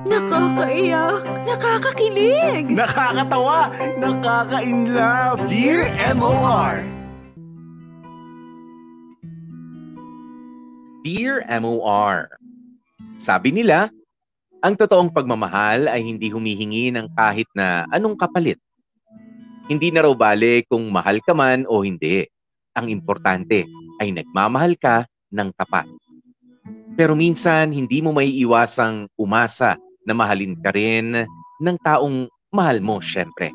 Nakakaiyak, nakakakilig. Nakakatawa, nakaka-inlove. Dear MOR! Dear MOR, sabi nila, ang totoong pagmamahal ay hindi humihingi ng kahit na anong kapalit. Hindi na raw bale kung mahal ka man o hindi. Ang importante ay nagmamahal ka ng tapat. Pero minsan, hindi mo may iwasang umasa na mahalin ka rin ng taong mahal mo, syempre.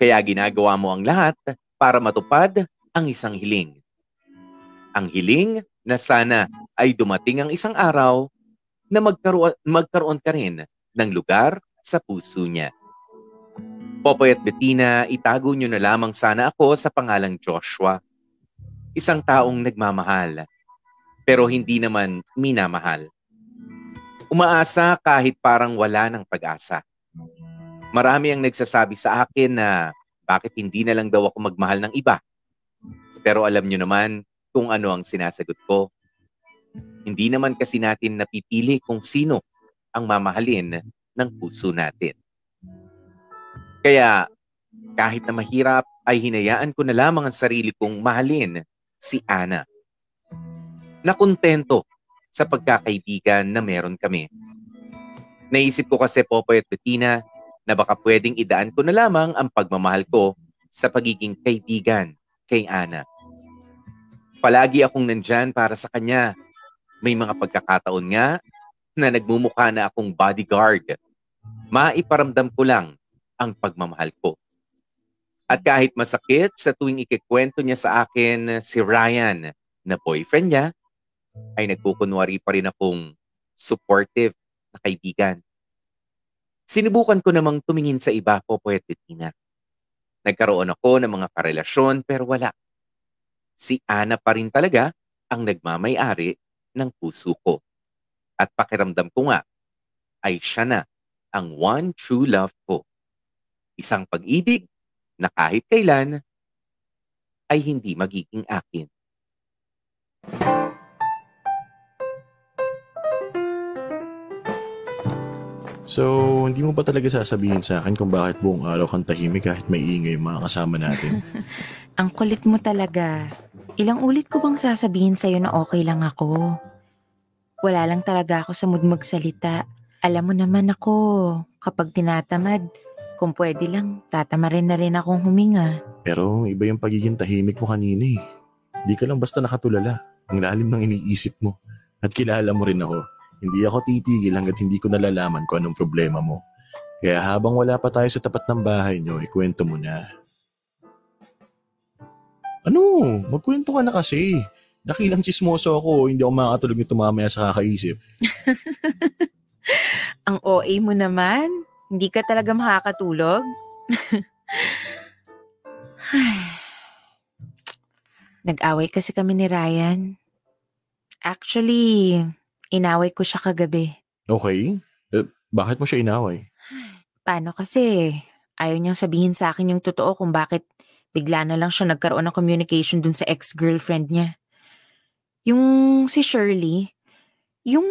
Kaya ginagawa mo ang lahat para matupad ang isang hiling. Ang hiling na sana ay dumating ang isang araw na magkaroon, magkaroon ka rin ng lugar sa puso niya. Popoy at Bettina, itago niyo na lamang sana ako sa pangalang Joshua. Isang taong nagmamahal, pero hindi naman minamahal. Umaasa kahit parang wala ng pag-asa. Marami ang nagsasabi sa akin na bakit hindi na lang daw ako magmahal ng iba. Pero alam niyo naman kung ano ang sinasagot ko. Hindi naman kasi natin napipili kung sino ang mamahalin ng puso natin. Kaya kahit na mahirap ay hinayaan ko na lamang ang sarili kong mahalin si Ana. Nakontento sa pagkakaibigan na meron kami. Naisip ko kasi Popoy at Bettina na baka pwedeng idaan ko na lamang ang pagmamahal ko sa pagiging kaibigan kay Ana. Palagi akong nandyan para sa kanya may mga pagkakataon nga na nagmumukha na akong bodyguard. Maiparamdam ko lang ang pagmamahal ko. At kahit masakit sa tuwing ikikwento niya sa akin si Ryan na boyfriend niya, ay nagkukunwari pa rin akong supportive na kaibigan. Sinubukan ko namang tumingin sa iba po, Poet Bettina. Nagkaroon ako ng mga karelasyon pero wala. Si Ana pa rin talaga ang nagmamay-ari ng puso ko. At pakiramdam ko nga ay siya na ang one true love ko. Isang pag-ibig na kahit kailan ay hindi magiging akin. So, hindi mo ba talaga sasabihin sa akin kung bakit buong araw kang tahimik kahit may ingay yung mga kasama natin? Ang kulit mo talaga. Ilang ulit ko bang sasabihin sa'yo na okay lang ako? Wala lang talaga ako sa mood magsalita. Alam mo naman ako, kapag tinatamad, kung pwede lang, tatamarin na rin akong huminga. Pero iba yung pagiging tahimik mo kanina eh. Hindi ka lang basta nakatulala. Ang lalim ng iniisip mo. At kilala mo rin ako. Hindi ako titigil hanggat hindi ko nalalaman kung anong problema mo. Kaya habang wala pa tayo sa tapat ng bahay nyo, ikwento mo na. Ano? Magkwento ka na kasi. Nakilang chismoso ako, hindi ako makakatulog nito mamaya sa kakaisip. Ang OA mo naman. Hindi ka talaga makakatulog? Nag-away kasi kami ni Ryan. Actually, Inaway ko siya kagabi. Okay. Eh, bakit mo siya inaway? Paano kasi? Ayaw niyang sabihin sa akin yung totoo kung bakit bigla na lang siya nagkaroon ng communication dun sa ex-girlfriend niya. Yung si Shirley, yung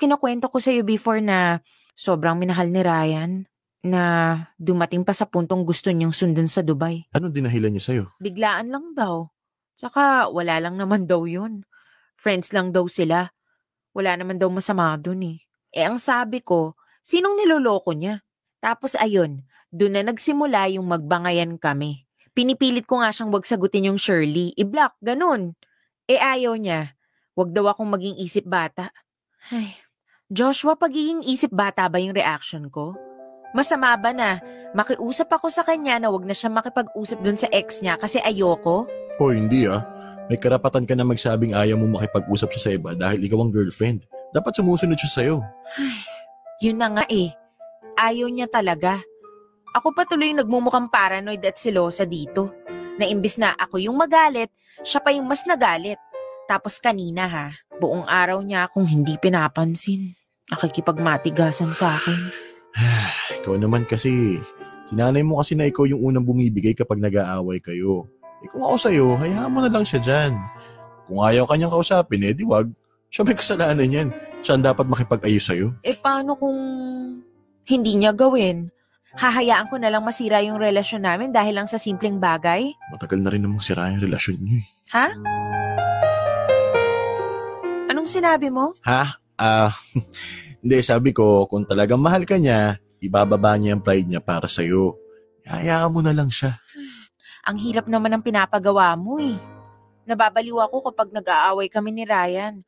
kinakwento ko sa iyo before na sobrang minahal ni Ryan, na dumating pa sa puntong gusto niyang sundan sa Dubai. Anong dinahilan niya sa'yo? Biglaan lang daw. Tsaka wala lang naman daw yun. Friends lang daw sila. Wala naman daw masama dun eh. Eh ang sabi ko, sinong niloloko niya? Tapos ayun, dun na nagsimula yung magbangayan kami. Pinipilit ko nga siyang wag sagutin yung Shirley. I-block, ganun. Eh ayaw niya. Wag daw akong maging isip bata. Ay, Joshua, pagiging isip bata ba yung reaction ko? Masama ba na makiusap ako sa kanya na wag na siya makipag-usap dun sa ex niya kasi ayoko? Oh, hindi ah. May karapatan ka na magsabing ayaw mo makipag-usap siya sa iba dahil ikaw ang girlfriend. Dapat sumusunod siya sa'yo. Yun na nga eh. Ayaw niya talaga. Ako pa tuloy nagmumukhang paranoid at silosa dito. Na imbis na ako yung magalit, siya pa yung mas nagalit. Tapos kanina ha, buong araw niya akong hindi pinapansin. Nakikipagmatigasan sa akin. ikaw naman kasi. Sinanay mo kasi na ikaw yung unang bumibigay kapag nag-aaway kayo. Eh kung ako sa'yo, hayaan mo na lang siya dyan. Kung ayaw kanyang kausapin, eh di wag. Siya may kasalanan yan. Siya ang dapat makipag-ayos sa'yo. Eh paano kung hindi niya gawin? Hahayaan ko na lang masira yung relasyon namin dahil lang sa simpleng bagay? Matagal na rin namang sira yung relasyon niyo eh. Ha? Anong sinabi mo? Ha? Ah, hindi, sabi ko, kung talagang mahal ka niya, ibababa niya ang pride niya para sa'yo. Hayaan mo na lang siya. Ang hirap naman ng pinapagawa mo eh. Nababaliw ako kapag nag-aaway kami ni Ryan.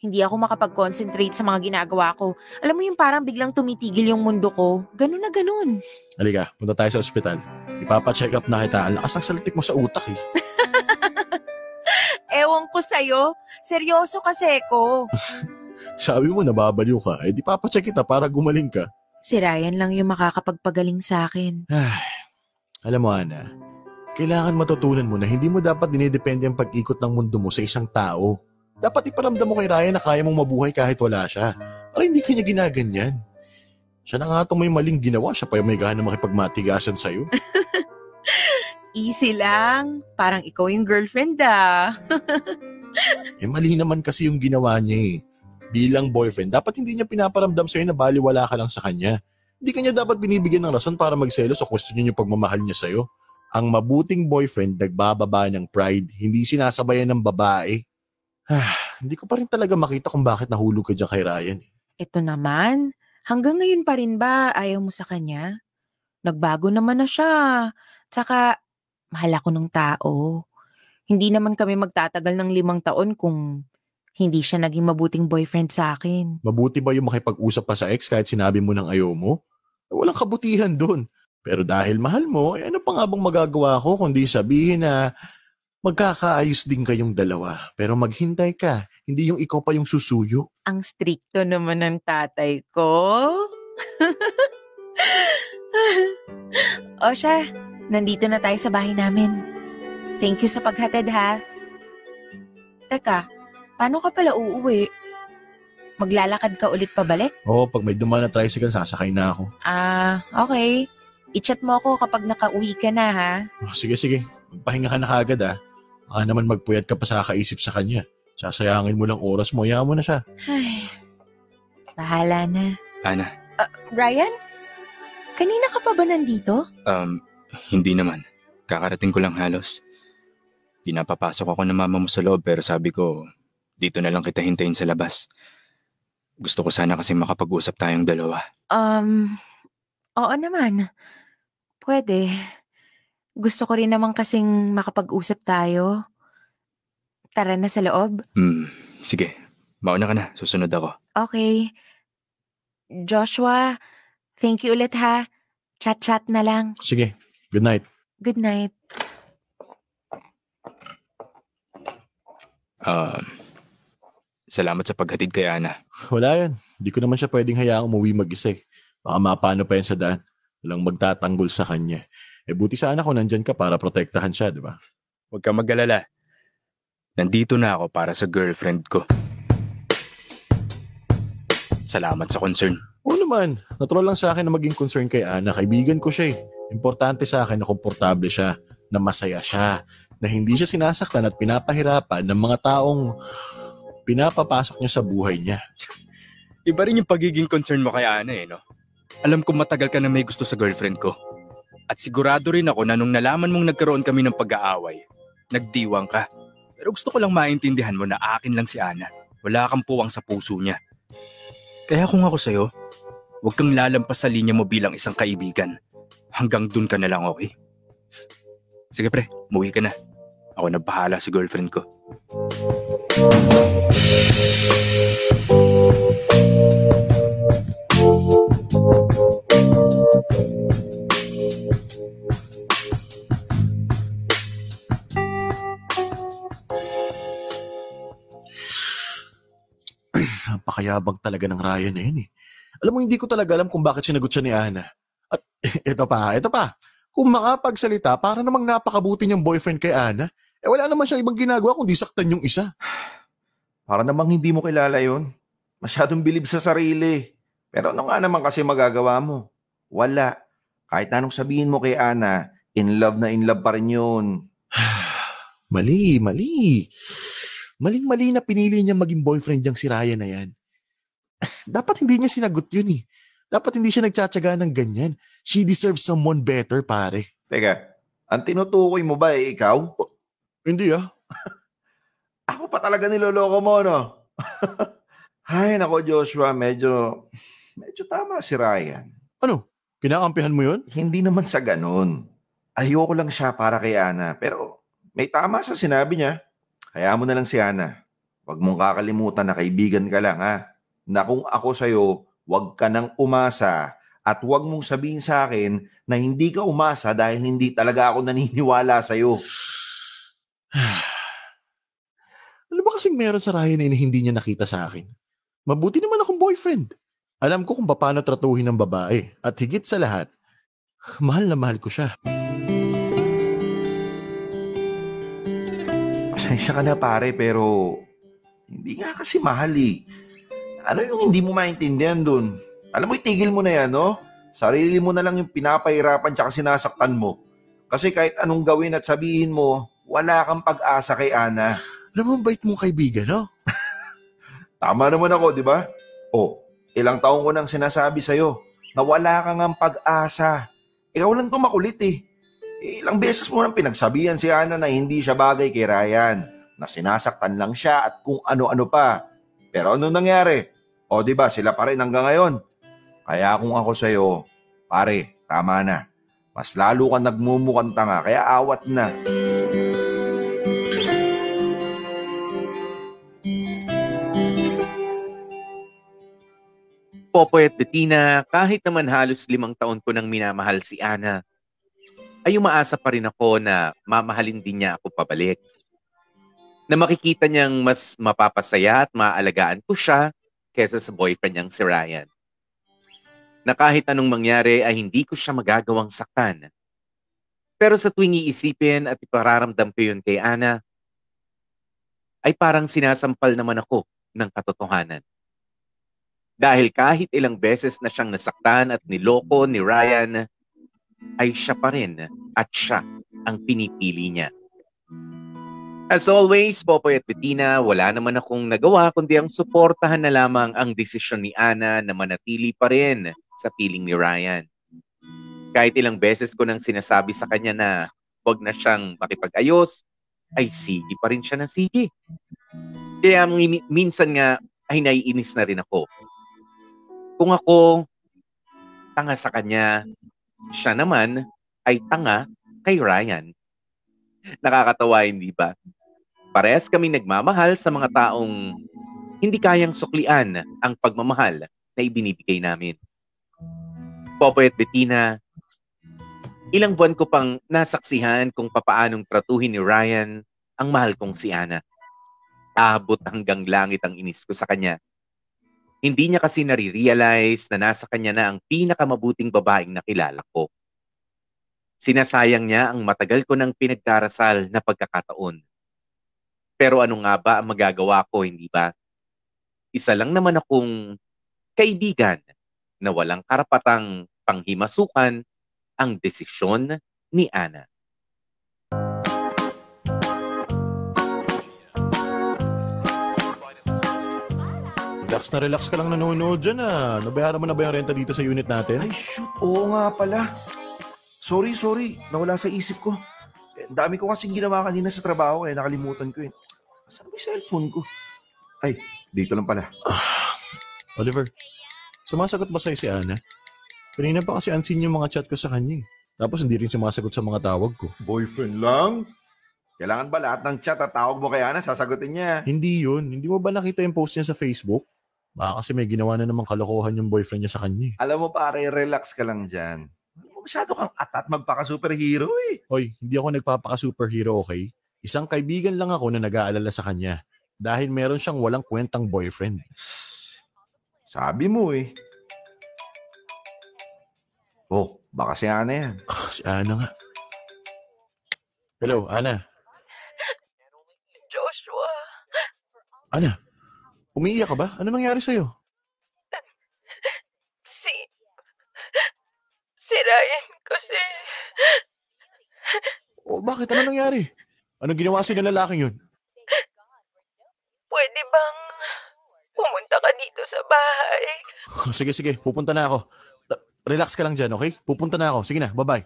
Hindi ako makapag-concentrate sa mga ginagawa ko. Alam mo yung parang biglang tumitigil yung mundo ko. Ganun na ganun. Halika, punta tayo sa ospital. Ipapacheck up na kita. Ang lakas ng saltik mo sa utak eh. Ewan ko sa'yo. Seryoso kasi ko. Sabi mo nababaliw ka, eh di papacheck kita para gumaling ka. Si Ryan lang yung makakapagpagaling sa akin. Ay, alam mo Ana, kailangan matutunan mo na hindi mo dapat dinidepende ang pag-ikot ng mundo mo sa isang tao. Dapat iparamdam mo kay Ryan na kaya mong mabuhay kahit wala siya. Para hindi ka niya ginaganyan. Siya na nga itong may maling ginawa, siya pa yung may gana makipagmatigasan sa'yo. Easy lang. Parang ikaw yung girlfriend ah. eh mali naman kasi yung ginawa niya eh. Bilang boyfriend, dapat hindi niya pinaparamdam sa'yo na baliwala ka lang sa kanya. Hindi kanya dapat binibigyan ng rason para magselos o question niya yung pagmamahal niya sa'yo. Ang mabuting boyfriend nagbababa ng pride, hindi sinasabayan ng babae. Ah, hindi ko pa rin talaga makita kung bakit nahulog ka dyan kay Ryan. eh. Ito naman. Hanggang ngayon pa rin ba ayaw mo sa kanya? Nagbago naman na siya. Tsaka, mahal ako ng tao. Hindi naman kami magtatagal ng limang taon kung hindi siya naging mabuting boyfriend sa akin. Mabuti ba yung makipag-usap pa sa ex kahit sinabi mo ng ayaw mo? Eh, Walang kabutihan doon. Pero dahil mahal mo, eh ano pa nga bang magagawa ko kundi sabihin na magkakaayos din kayong dalawa. Pero maghintay ka, hindi yung ikaw pa yung susuyo. Ang stricto naman ng tatay ko. o siya, nandito na tayo sa bahay namin. Thank you sa paghatid ha. Teka, paano ka pala uuwi? Maglalakad ka ulit pabalik? Oo, pag may dumaan na tricycle, sasakay na ako. Ah, okay. I-chat mo ako kapag nakauwi ka na ha. Oh, sige, sige. Magpahinga ka na kagad ah. Baka naman magpuyat ka pa sa kakaisip sa kanya. Sasayangin mo lang oras mo, hayaan mo na siya. Ay, bahala na. Ana, Ryan? Kanina ka pa ba nandito? um, hindi naman. Kakarating ko lang halos. Pinapapasok ako ng mama mo sa loob pero sabi ko, dito na lang kita hintayin sa labas. Gusto ko sana kasi makapag-usap tayong dalawa. Um, oo naman. Pwede. Gusto ko rin naman kasing makapag-usap tayo. Tara na sa loob. Hmm, sige. Mauna ka na, susunod ako. Okay. Joshua, thank you ulit ha. Chat-chat na lang. Sige, good night. Good night. Um, salamat sa paghatid kay Ana. Wala yan. Hindi ko naman siya pwedeng hayaang umuwi mag-isa eh. Baka mapano pa yan sa daan. Walang magtatanggol sa kanya. Eh buti sana kung nandyan ka para protektahan siya, di ba? Huwag ka mag-alala. Nandito na ako para sa girlfriend ko. Salamat sa concern. Oo naman. Natural lang sa akin na maging concern kay Ana. Kaibigan ko siya eh. Importante sa akin na komportable siya, na masaya siya, na hindi siya sinasaktan at pinapahirapan ng mga taong pinapapasok niya sa buhay niya. Iba rin yung pagiging concern mo kay Ana eh, no? Alam ko matagal ka na may gusto sa girlfriend ko. At sigurado rin ako na nung nalaman mong nagkaroon kami ng pag-aaway, nagdiwang ka. Pero gusto ko lang maintindihan mo na akin lang si Ana. Wala kang puwang sa puso niya. Kaya kung ako sa'yo, huwag kang lalampas sa linya mo bilang isang kaibigan. Hanggang dun ka na lang, okay? Sige pre, muwi ka na. Ako na bahala sa girlfriend ko. Napakayabang talaga ng Ryan na yun eh. Alam mo, hindi ko talaga alam kung bakit sinagot siya ni Ana. At ito pa, ito pa. Kung makapagsalita, para namang napakabuti niyang boyfriend kay Ana, eh wala naman siya ibang ginagawa kundi saktan yung isa. Para namang hindi mo kilala yon. Masyadong bilib sa sarili. Pero ano nga naman kasi magagawa mo? Wala. Kahit anong sabihin mo kay Ana, in love na in love pa rin yun. Mali, mali. Maling-mali na pinili niya maging boyfriend niyang si Ryan na yan. Dapat hindi niya sinagot yun eh. Dapat hindi siya nagtsatsaga ng ganyan. She deserves someone better, pare. Teka, ang tinutukoy mo ba eh, ikaw? Hindi ah. Ako pa talaga niloloko mo, no? Ay, nako Joshua, medyo, medyo tama si Ryan. Ano? Kinakampihan mo yun? Hindi naman sa ganun. Ayoko lang siya para kay Ana, pero may tama sa sinabi niya. Kaya mo na lang si Ana. Huwag mong kakalimutan na kaibigan ka lang, ha? Na kung ako sa'yo, huwag ka nang umasa at huwag mong sabihin sa akin na hindi ka umasa dahil hindi talaga ako naniniwala sa'yo. Ano ba kasing meron sa Ryan na hindi niya nakita sa akin? Mabuti naman akong boyfriend. Alam ko kung paano tratuhin ng babae. At higit sa lahat, mahal na mahal ko siya. Pasensya ka na pare, pero hindi nga kasi mahal eh. Ano yung hindi mo maintindihan dun? Alam mo, itigil mo na yan, no? Sarili mo na lang yung pinapahirapan tsaka sinasaktan mo. Kasi kahit anong gawin at sabihin mo, wala kang pag-asa kay Ana. Alam mo, bait mong kaibigan, no? Tama naman ako, di ba? O, ilang taong ko nang sinasabi sa'yo na wala kang ang pag-asa. Ikaw lang to makulit eh. Ilang beses mo nang pinagsabihan si Ana na hindi siya bagay kay Ryan, na sinasaktan lang siya at kung ano-ano pa. Pero ano nangyari? O di ba sila pa rin hanggang ngayon? Kaya kung ako sa'yo, pare, tama na. Mas lalo ka nagmumukhang tanga, kaya awat na. Popoy at Bettina, kahit naman halos limang taon ko nang minamahal si Ana, ay umaasa pa rin ako na mamahalin din niya ako pabalik. Na makikita niyang mas mapapasaya at maalagaan ko siya kesa sa boyfriend niyang si Ryan. Na kahit anong mangyari ay hindi ko siya magagawang saktan. Pero sa tuwing iisipin at ipararamdam ko yun kay Ana, ay parang sinasampal naman ako ng katotohanan. Dahil kahit ilang beses na siyang nasaktan at niloko ni Ryan, ay siya pa rin at siya ang pinipili niya. As always, Popoy at Bettina, wala naman akong nagawa kundi ang suportahan na lamang ang desisyon ni Ana na manatili pa rin sa piling ni Ryan. Kahit ilang beses ko nang sinasabi sa kanya na huwag na siyang makipag-ayos, ay sige pa rin siya ng sige. Kaya minsan nga ay naiinis na rin ako. Kung ako tanga sa kanya, siya naman ay tanga kay Ryan. Nakakatawa, hindi ba? Parehas kami nagmamahal sa mga taong hindi kayang suklian ang pagmamahal na ibinibigay namin. Popoy at Bettina, ilang buwan ko pang nasaksihan kung papaanong tratuhin ni Ryan ang mahal kong si Ana. Abot hanggang langit ang inis ko sa kanya. Hindi niya kasi nare-realize na nasa kanya na ang pinakamabuting babaeng nakilala ko. Sinasayang niya ang matagal ko nang pinagdarasal na pagkakataon pero ano nga ba ang magagawa ko, hindi ba? Isa lang naman akong kaibigan na walang karapatang panghimasukan ang desisyon ni Ana. Relax na relax ka lang nanonood dyan ah. Nabayaran mo na ba yung renta dito sa unit natin? Ay shoot, oo nga pala. Sorry, sorry. Nawala sa isip ko. Eh, dami ko kasing ginawa kanina sa trabaho eh. Nakalimutan ko eh. Saan ba yung cellphone ko? Ay, dito lang pala. Oliver, sumasagot ba sa'yo si Ana? Kanina pa kasi ansin yung mga chat ko sa kanya eh. Tapos hindi rin sumasagot sa mga tawag ko. Boyfriend lang? Kailangan ba lahat ng chat at tawag mo kay Ana, sasagutin niya? Hindi yun. Hindi mo ba nakita yung post niya sa Facebook? Baka kasi may ginawa na namang kalokohan yung boyfriend niya sa kanya. eh. Alam mo pare, relax ka lang dyan. Masyado kang atat magpaka-superhero eh. Hoy, hindi ako nagpapaka-superhero, okay? Isang kaibigan lang ako na nag-aalala sa kanya dahil meron siyang walang kwentang boyfriend. Sabi mo eh. Oh, baka si Ana yan. Ah, si Ana nga. Hello, Ana. Joshua, Ana, umiiyak ka ba? Ano nangyari sa'yo? si... Si Ryan kasi... O bakit? Ano nangyari? Ano ginawa sila lalaking yun? Pwede bang pumunta ka dito sa bahay? Oh, sige, sige. Pupunta na ako. Ta- Relax ka lang dyan, okay? Pupunta na ako. Sige na, bye-bye.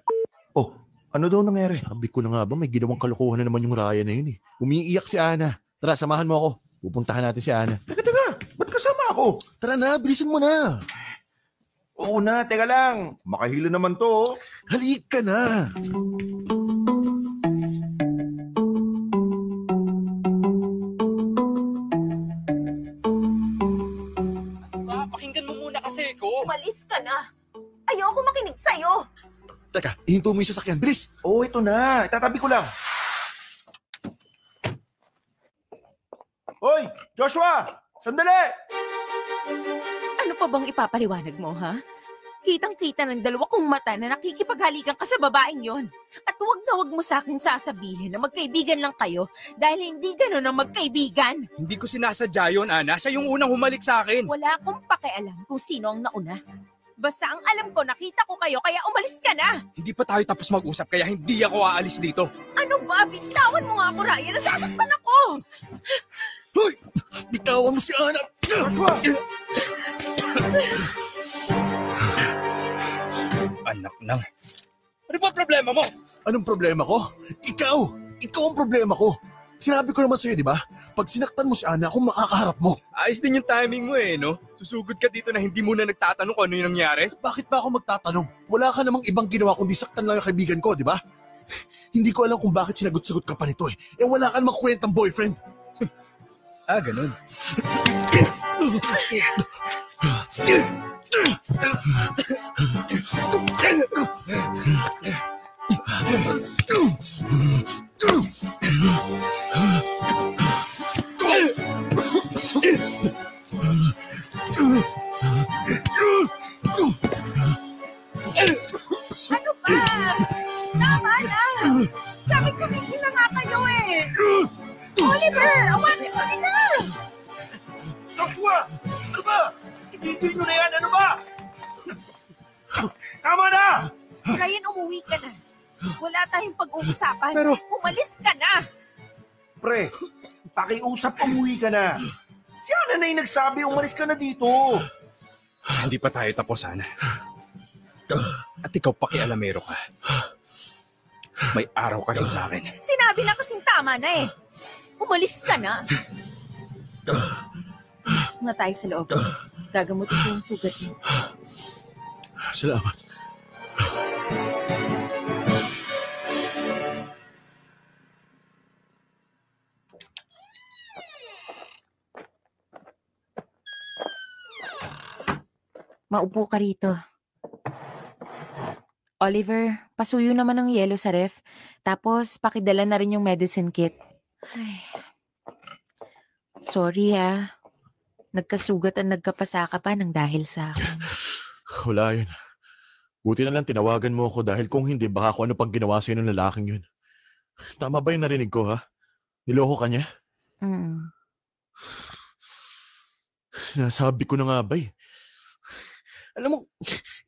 Oh, ano daw nangyari? Sabi ko na nga ba, may ginawang kalokohan na naman yung Ryan na yun eh. Umiiyak si Ana. Tara, samahan mo ako. Pupuntahan natin si Ana. Teka, teka. Ba't kasama ako? Tara na, bilisan mo na. Oo na, teka lang. Makahilo naman to. oh. Halik ka na. Teka, ihinto mo yung sasakyan. Bilis! Oo, ito na. Itatabi ko lang. Hoy, Joshua! Sandali! Ano pa bang ipapaliwanag mo, ha? Kitang-kita ng dalawa kong mata na nakikipaghalikan ka sa babaeng yon. At huwag na huwag mo sa akin sasabihin na magkaibigan lang kayo dahil hindi ganun ang magkaibigan. Hindi ko sinasadya yun, Ana. Siya yung unang humalik sa akin. Wala akong pakialam kung sino ang nauna. Basta ang alam ko, nakita ko kayo, kaya umalis ka na. Hindi pa tayo tapos mag-usap kaya hindi ako aalis dito. Ano ba? Bitawan mo nga ako, Ryan. Nasasaktan ako. Hoy! Bitawan mo si Ana! Anak nang. Ano ba problema mo? Anong problema ko? Ikaw! Ikaw ang problema ko! Sinabi ko naman sa'yo, di ba? Pag sinaktan mo si Ana, ako makakaharap mo. Ayos din yung timing mo eh, no? Susugod ka dito na hindi mo na nagtatanong kung ano yung nangyari. Bakit ba ako magtatanong? Wala ka namang ibang ginawa kundi saktan lang yung kaibigan ko, di ba? Hindi ko alam kung bakit sinagot-sagot ka pa nito eh. Eh wala ka namang kwentang boyfriend. Ah, ganun. Ano ba? Tama na! Sabi ko, hindi na nga kayo eh! Oliver, awatin mo sila! Joshua! Ano ba? Itigil nyo na yan! Ano ba? Tama na! Ryan, umuwi ka na. Wala tayong pag-uusapan. Pero- Umalis ka na! Pre, pakiusap umuwi ka na. Si Ana na yung nagsabi, umalis ka na dito. Hindi pa tayo tapos, Ana. At ikaw pakialamero ka. May araw ka rin sa akin. Sinabi na kasing tama na eh. Umalis ka na. Umalis muna tayo sa loob. Gagamutin ko yung sugat mo. Salamat. Maupo ka rito. Oliver, pasuyo naman ng yelo sa ref. Tapos, pakidala na rin yung medicine kit. Ay. Sorry ah. Nagkasugat at nagkapasaka pa ng dahil sa akin. Wala yun. Buti na lang tinawagan mo ako dahil kung hindi, baka kung ano pang ginawa sa'yo ng lalaking yun. Tama ba yung narinig ko, ha? Niloko ka niya? Mm. Nasabi ko na nga ba eh. Alam mo,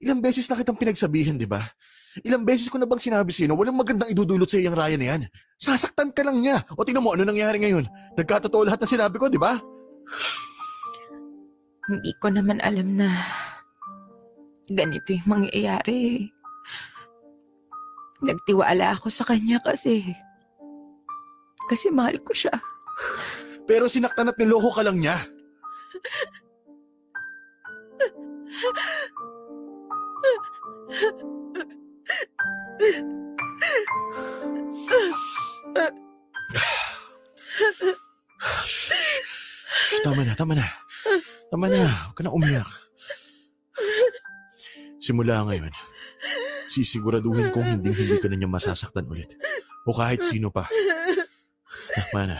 ilang beses na kitang pinagsabihan, di ba? Ilang beses ko na bang sinabi sa'yo na walang magandang idudulot sa yung Ryan na yan. Sasaktan ka lang niya. O tingnan mo, ano nangyari ngayon? Nagkatotoo lahat ng sinabi ko, di ba? Hindi ko naman alam na ganito yung mangyayari. Nagtiwala ako sa kanya kasi kasi mahal ko siya. Pero sinaktan at niloko ka lang niya. Shh, tama na, tama na. Tama na, huwag ka na umiyak. Simula ngayon, sisiguraduhin kong hindi hindi ka na niya masasaktan ulit. O kahit sino pa. Tama na.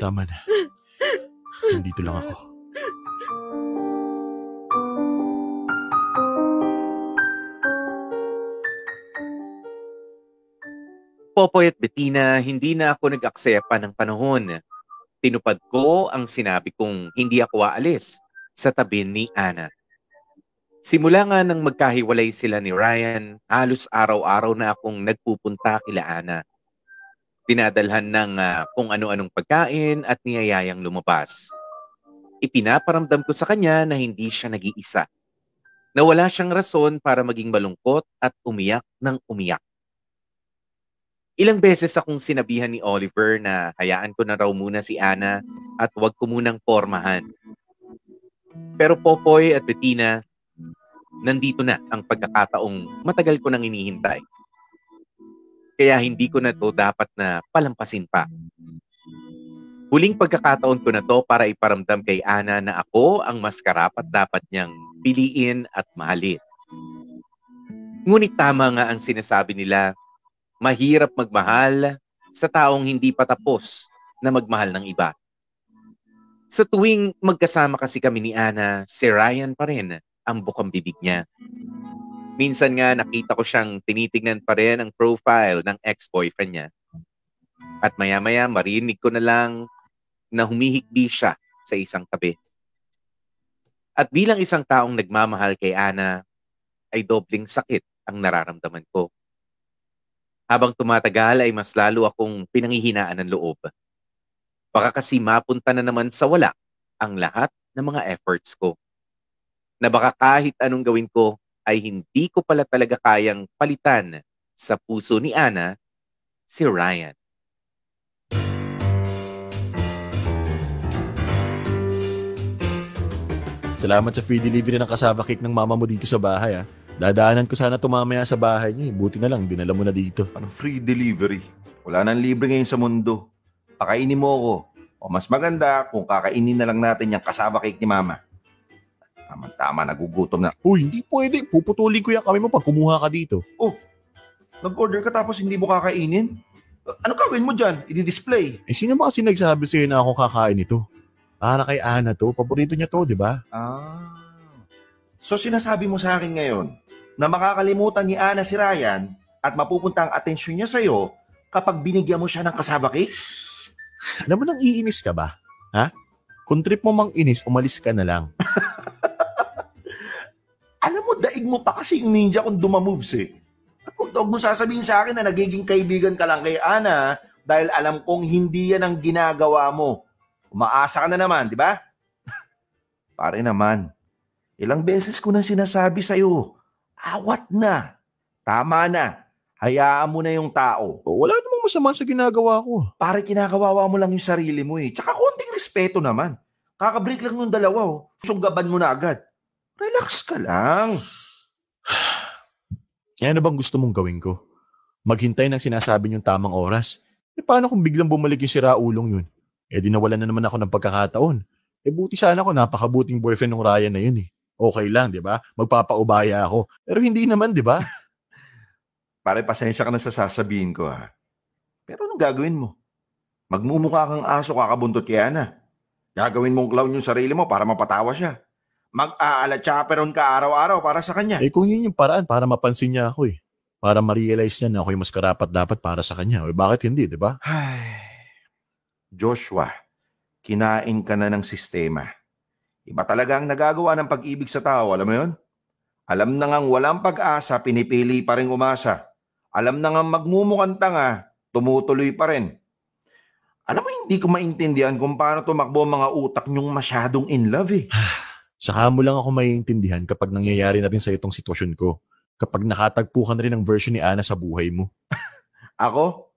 Tama na. Nandito lang ako. Popoy at Bettina, hindi na ako nag-aksepa ng panahon. Tinupad ko ang sinabi kong hindi ako aalis sa tabi ni Ana. Simula nga nang magkahiwalay sila ni Ryan, halos araw-araw na akong nagpupunta kila Ana. Dinadalhan ng ah, kung ano-anong pagkain at niyayayang lumabas. Ipinaparamdam ko sa kanya na hindi siya nag-iisa. Na wala siyang rason para maging malungkot at umiyak ng umiyak. Ilang beses akong sinabihan ni Oliver na hayaan ko na raw muna si Ana at huwag ko munang pormahan. Pero Popoy at Bettina, nandito na ang pagkakataong matagal ko nang inihintay. Kaya hindi ko na to dapat na palampasin pa. Huling pagkakataon ko na to para iparamdam kay Ana na ako ang mas karapat dapat niyang piliin at mahalin. Ngunit tama nga ang sinasabi nila, mahirap magmahal sa taong hindi pa tapos na magmahal ng iba. Sa tuwing magkasama kasi kami ni Ana, si Ryan pa rin ang bukang bibig niya. Minsan nga nakita ko siyang tinitignan pa rin ang profile ng ex-boyfriend niya. At maya-maya marinig ko na lang na humihikbi siya sa isang tabi. At bilang isang taong nagmamahal kay Ana, ay dobling sakit ang nararamdaman ko. Habang tumatagal ay mas lalo akong pinanghihinaan ng loob. Baka kasi mapunta na naman sa wala ang lahat ng mga efforts ko. Na baka kahit anong gawin ko ay hindi ko pala talaga kayang palitan sa puso ni Ana si Ryan. Salamat sa free delivery ng kasama cake ng mama mo dito sa bahay ah. Dadaanan ko sana tumamaya sa bahay niyo. eh. Buti na lang, dinala mo na dito. Ano free delivery? Wala nang libre ngayon sa mundo. Pakainin mo ako. O mas maganda kung kakainin na lang natin yung kasama cake ni mama. Tama-tama, nagugutom na. Uy, hindi pwede. Puputulin ko yan kami mo pag kumuha ka dito. Nag-order ka tapos hindi mo kakainin? Ano gagawin mo dyan? I-display. Eh, sino ba kasi nagsabi sa'yo na ako kakain ito? Para kay Ana to. Paborito niya to, di ba? Ah. So sinasabi mo sa akin ngayon na makakalimutan ni Ana si Ryan at mapupunta ang atensyon niya sa'yo kapag binigyan mo siya ng kasama cake? Alam mo nang iinis ka ba? Ha? Kung trip mo mang inis, umalis ka na lang. Alam mo, daig mo pa kasi yung ninja kung dumamoves eh. At huwag huwag mo sasabihin sa akin na nagiging kaibigan ka lang kay Ana dahil alam kong hindi yan ang ginagawa mo. Umaasa ka na naman, di ba? Pare naman, ilang beses ko na sinasabi sa'yo, awat na, tama na, hayaan mo na yung tao. O, Wala namang masama sa ginagawa ko. Pare kinakawawa mo lang yung sarili mo eh. Tsaka konting respeto naman. Kakabreak lang nung dalawa oh. Sunggaban mo na agad. Relax ka lang. Eh, ano bang gusto mong gawin ko? Maghintay ng sinasabi niyong tamang oras? Eh, paano kung biglang bumalik yung siraulong yun? Eh, di nawalan na naman ako ng pagkakataon. Eh, buti sana ako, napakabuting boyfriend ng Ryan na yun eh. Okay lang, di ba? Magpapaubaya ako. Pero hindi naman, di ba? Pare, pasensya ka na sa sasabihin ko ha. Pero anong gagawin mo? Magmumukha kang aso kakabuntot kay Ana. Gagawin mong clown yung sarili mo para mapatawa siya. Mag-aala chaperon ka araw-araw para sa kanya. Eh, kung yun yung paraan para mapansin niya ako eh. Para ma-realize niya na ako yung mas karapat dapat para sa kanya. Eh, bakit hindi, di ba? Joshua, kinain ka na ng sistema. Iba talaga ang nagagawa ng pag-ibig sa tao, alam mo yun? Alam na ngang walang pag-asa, pinipili pa rin umasa. Alam na ngang magmumukhang tanga, tumutuloy pa rin. Alam mo, hindi ko maintindihan kung paano tumakbo ang mga utak niyong masyadong in love eh. Saka mo lang ako maiintindihan kapag nangyayari na rin sa itong sitwasyon ko. Kapag nakatagpo ka na rin ng version ni Ana sa buhay mo. Ako?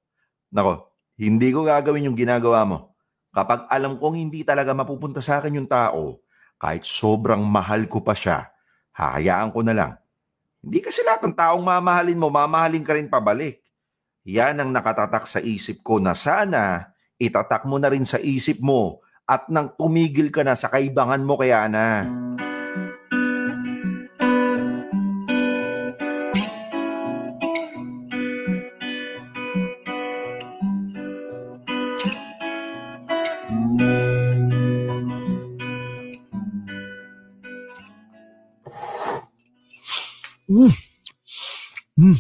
Nako, hindi ko gagawin yung ginagawa mo. Kapag alam kong hindi talaga mapupunta sa akin yung tao, kahit sobrang mahal ko pa siya, hahayaan ko na lang. Hindi kasi lahat ng taong mamahalin mo, mamahalin ka rin pabalik. Yan ang nakatatak sa isip ko na sana itatak mo na rin sa isip mo at nang tumigil ka na sa kaibangan mo kay Ana.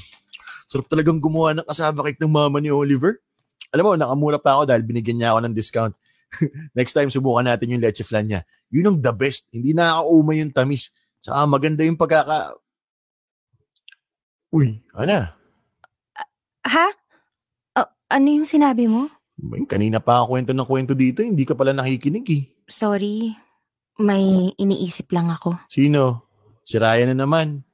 Sarap talagang gumawa ng kasama cake ng mama ni Oliver. Alam mo, nakamura pa ako dahil binigyan niya ako ng discount. Next time, subukan natin yung leche flan niya. Yun ang the best. Hindi nakakauma yung tamis. Saka maganda yung pagkaka... Uy, Ana. Ha? Ah, ano yung sinabi mo? May, kanina pa ako kwento ng kwento dito. Hindi ka pala nakikinig eh. Sorry. May iniisip lang ako. Sino? Si Ryan na naman.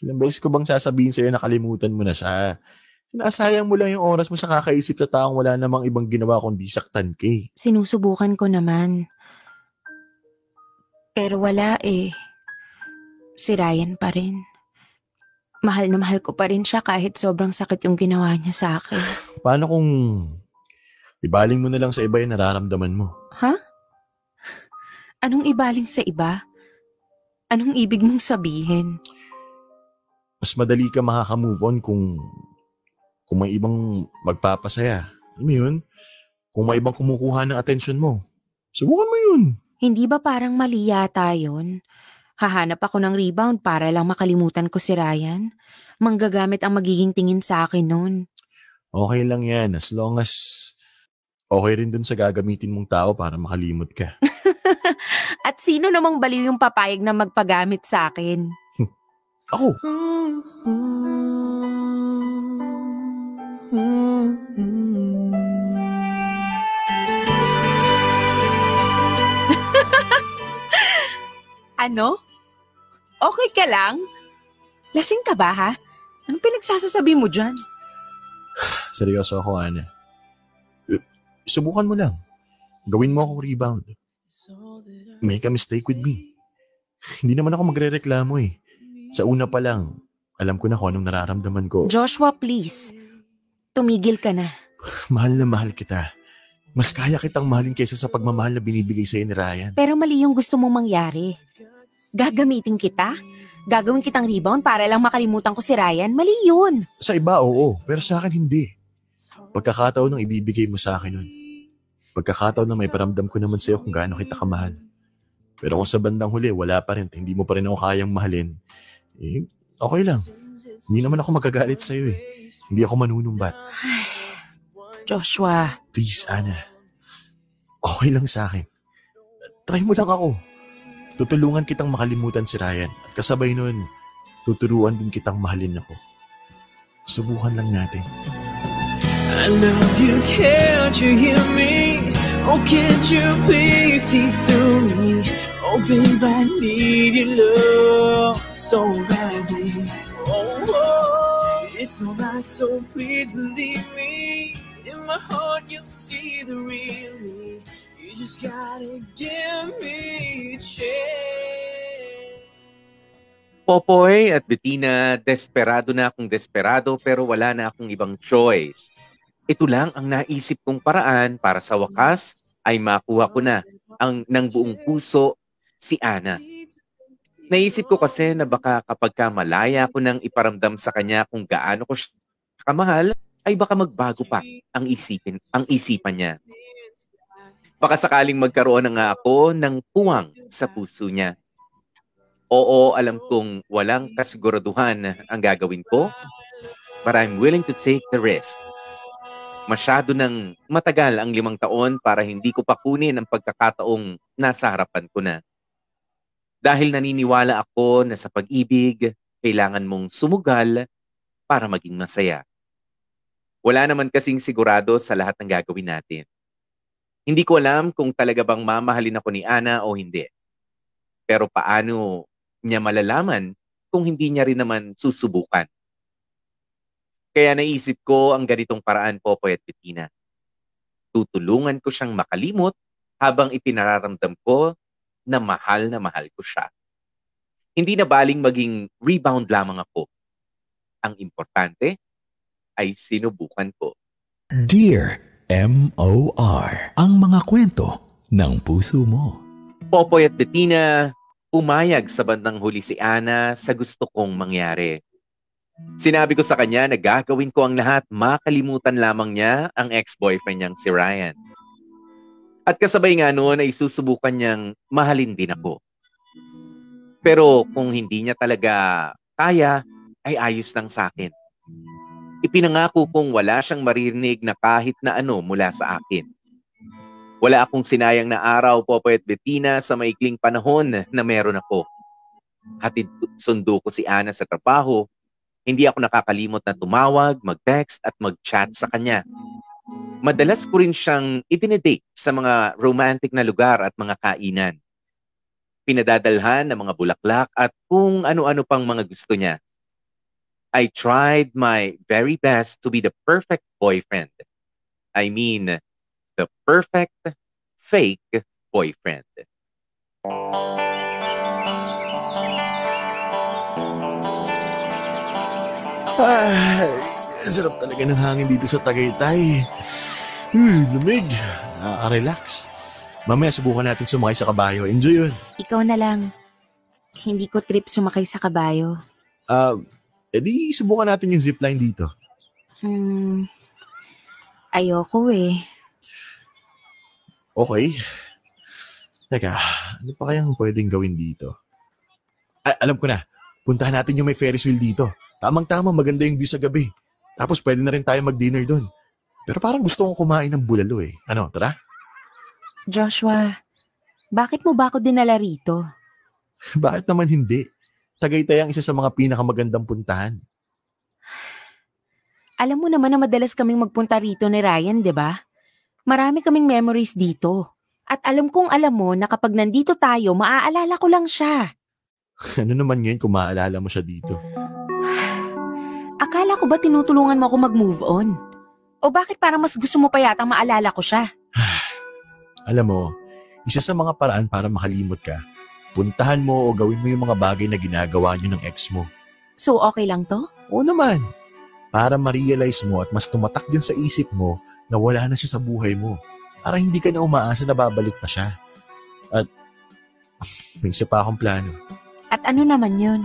Ilang beses ko bang sasabihin sa'yo na kalimutan mo na siya? Sinasayang mo lang yung oras mo sa kakaisip sa taong wala namang ibang ginawa kundi saktan ka eh. Sinusubukan ko naman. Pero wala eh. Si Ryan pa rin. Mahal na mahal ko pa rin siya kahit sobrang sakit yung ginawa niya sa akin. Paano kung ibaling mo na lang sa iba yung nararamdaman mo? Ha? Anong ibaling sa iba? Anong ibig mong sabihin? Mas madali ka makaka-move on kung kung may ibang magpapasaya. Alam mo yun? Kung may ibang kumukuha ng atensyon mo. Subukan mo yun. Hindi ba parang mali yata yun? Hahanap ako ng rebound para lang makalimutan ko si Ryan? Manggagamit ang magiging tingin sa akin noon. Okay lang yan as long as okay rin dun sa gagamitin mong tao para makalimot ka. At sino namang baliw yung papayag na magpagamit sa akin? Ako, Ano? Okay ka lang? Lasing ka ba ha? Anong pinagsasasabi mo dyan? seryoso ako, Ana. Eh, Subukan mo lang. Gawin mo akong rebound. Make a mistake with me. Hindi naman ako magre-reklamo eh. Sa una pa lang, alam ko na kung anong nararamdaman ko. Joshua, please. Tumigil ka na. Mahal na mahal kita. Mas kaya kitang mahalin kaysa sa pagmamahal na binibigay sa'yo ni Ryan. Pero mali yung gusto mong mangyari. Gagamitin kita? Gagawin kitang rebound para lang makalimutan ko si Ryan? Mali yun. Sa iba, oo. Pero sa akin, hindi. Pagkakataon ng ibibigay mo sa akin nun. Pagkakataon na may paramdam ko naman sa'yo kung gaano kita kamahal. Pero kung sa bandang huli, wala pa rin, hindi mo pa rin ako kayang mahalin, eh, okay lang. Hindi naman ako magagalit sa'yo eh. Hindi ako manunumbat. Joshua, Please, Ana. Okay lang sa akin. Try mo lang ako. Tutulungan kitang makalimutan si Ryan. At kasabay nun, tuturuan din kitang mahalin ako. Subukan lang natin. I love you, can't you hear me? Oh, can't you please see through me? Oh, babe, I need your love so badly. Oh, oh, it's alright, so please believe me. In my heart, you'll see the real me. You just gotta give me a chance. Popoy at Bettina, desperado na akong desperado pero wala na akong ibang choice. Ito lang ang naisip kong paraan para sa wakas ay makuha ko na ang ng buong puso si Ana. Naisip ko kasi na baka kapag ka malaya ko nang iparamdam sa kanya kung gaano ko siya kamahal, ay baka magbago pa ang isipin, ang isipan niya. Baka sakaling magkaroon na nga ako ng puwang sa puso niya. Oo, alam kong walang kasiguraduhan ang gagawin ko, but I'm willing to take the risk. Masyado nang matagal ang limang taon para hindi ko pa kunin ang pagkakataong nasa harapan ko na. Dahil naniniwala ako na sa pag-ibig, kailangan mong sumugal para maging masaya. Wala naman kasing sigurado sa lahat ng gagawin natin. Hindi ko alam kung talaga bang mamahalin ako ni Ana o hindi. Pero paano niya malalaman kung hindi niya rin naman susubukan? Kaya naisip ko ang ganitong paraan, Popoy at Bettina. Tutulungan ko siyang makalimot habang ipinararamdam ko na mahal na mahal ko siya. Hindi na baling maging rebound lamang ako. Ang importante ay sinubukan ko. Dear M.O.R. Ang mga kwento ng puso mo. Popoy at Bettina, pumayag sa bandang huli si Ana sa gusto kong mangyari. Sinabi ko sa kanya na gagawin ko ang lahat makalimutan lamang niya ang ex-boyfriend niyang si Ryan. At kasabay nga noon ay susubukan niyang mahalin din ako. Pero kung hindi niya talaga kaya, ay ayos lang sa akin. Ipinangako kong wala siyang maririnig na kahit na ano mula sa akin. Wala akong sinayang na araw, Popoy at Bettina, sa maikling panahon na meron ako. Hatid sundo ko si Ana sa trabaho. Hindi ako nakakalimot na tumawag, mag-text at mag-chat sa kanya. Madalas ko rin siyang itinedate sa mga romantic na lugar at mga kainan. pinadadalhan ng mga bulaklak at kung ano-ano pang mga gusto niya. I tried my very best to be the perfect boyfriend. I mean, the perfect fake boyfriend. Ay, sarap talaga ng hangin dito sa Tagaytay. Hmm, lumig. Nakaka-relax. Mamaya subukan natin sumakay sa kabayo. Enjoy yun. Ikaw na lang. Hindi ko trip sumakay sa kabayo. Ah, edi subukan natin yung zipline dito. Hmm, ayoko eh. Okay. Teka, ano pa kayang pwedeng gawin dito? Ay, alam ko na. Puntahan natin yung may Ferris wheel dito. Tamang-tama, maganda yung view sa gabi. Tapos pwede na rin tayo mag-dinner doon. Pero parang gusto kong kumain ng bulalo eh. Ano, tara? Joshua, bakit mo ba ako dinala rito? Bakit naman hindi? Tagaytay ang isa sa mga pinakamagandang puntahan. Alam mo naman na madalas kaming magpunta rito ni Ryan, di ba? Marami kaming memories dito. At alam kong alam mo na kapag nandito tayo, maaalala ko lang siya. Ano naman ngayon kung maaalala mo siya dito? Akala ko ba tinutulungan mo ako mag-move on? O bakit parang mas gusto mo pa yata maalala ko siya? Alam mo, isa sa mga paraan para makalimot ka, puntahan mo o gawin mo yung mga bagay na ginagawa niyo ng ex mo. So okay lang to? Oo naman. Para ma-realize mo at mas tumatak din sa isip mo na wala na siya sa buhay mo. Para hindi ka na umaasa na babalik pa siya. At may isa pa akong plano At ano naman yun?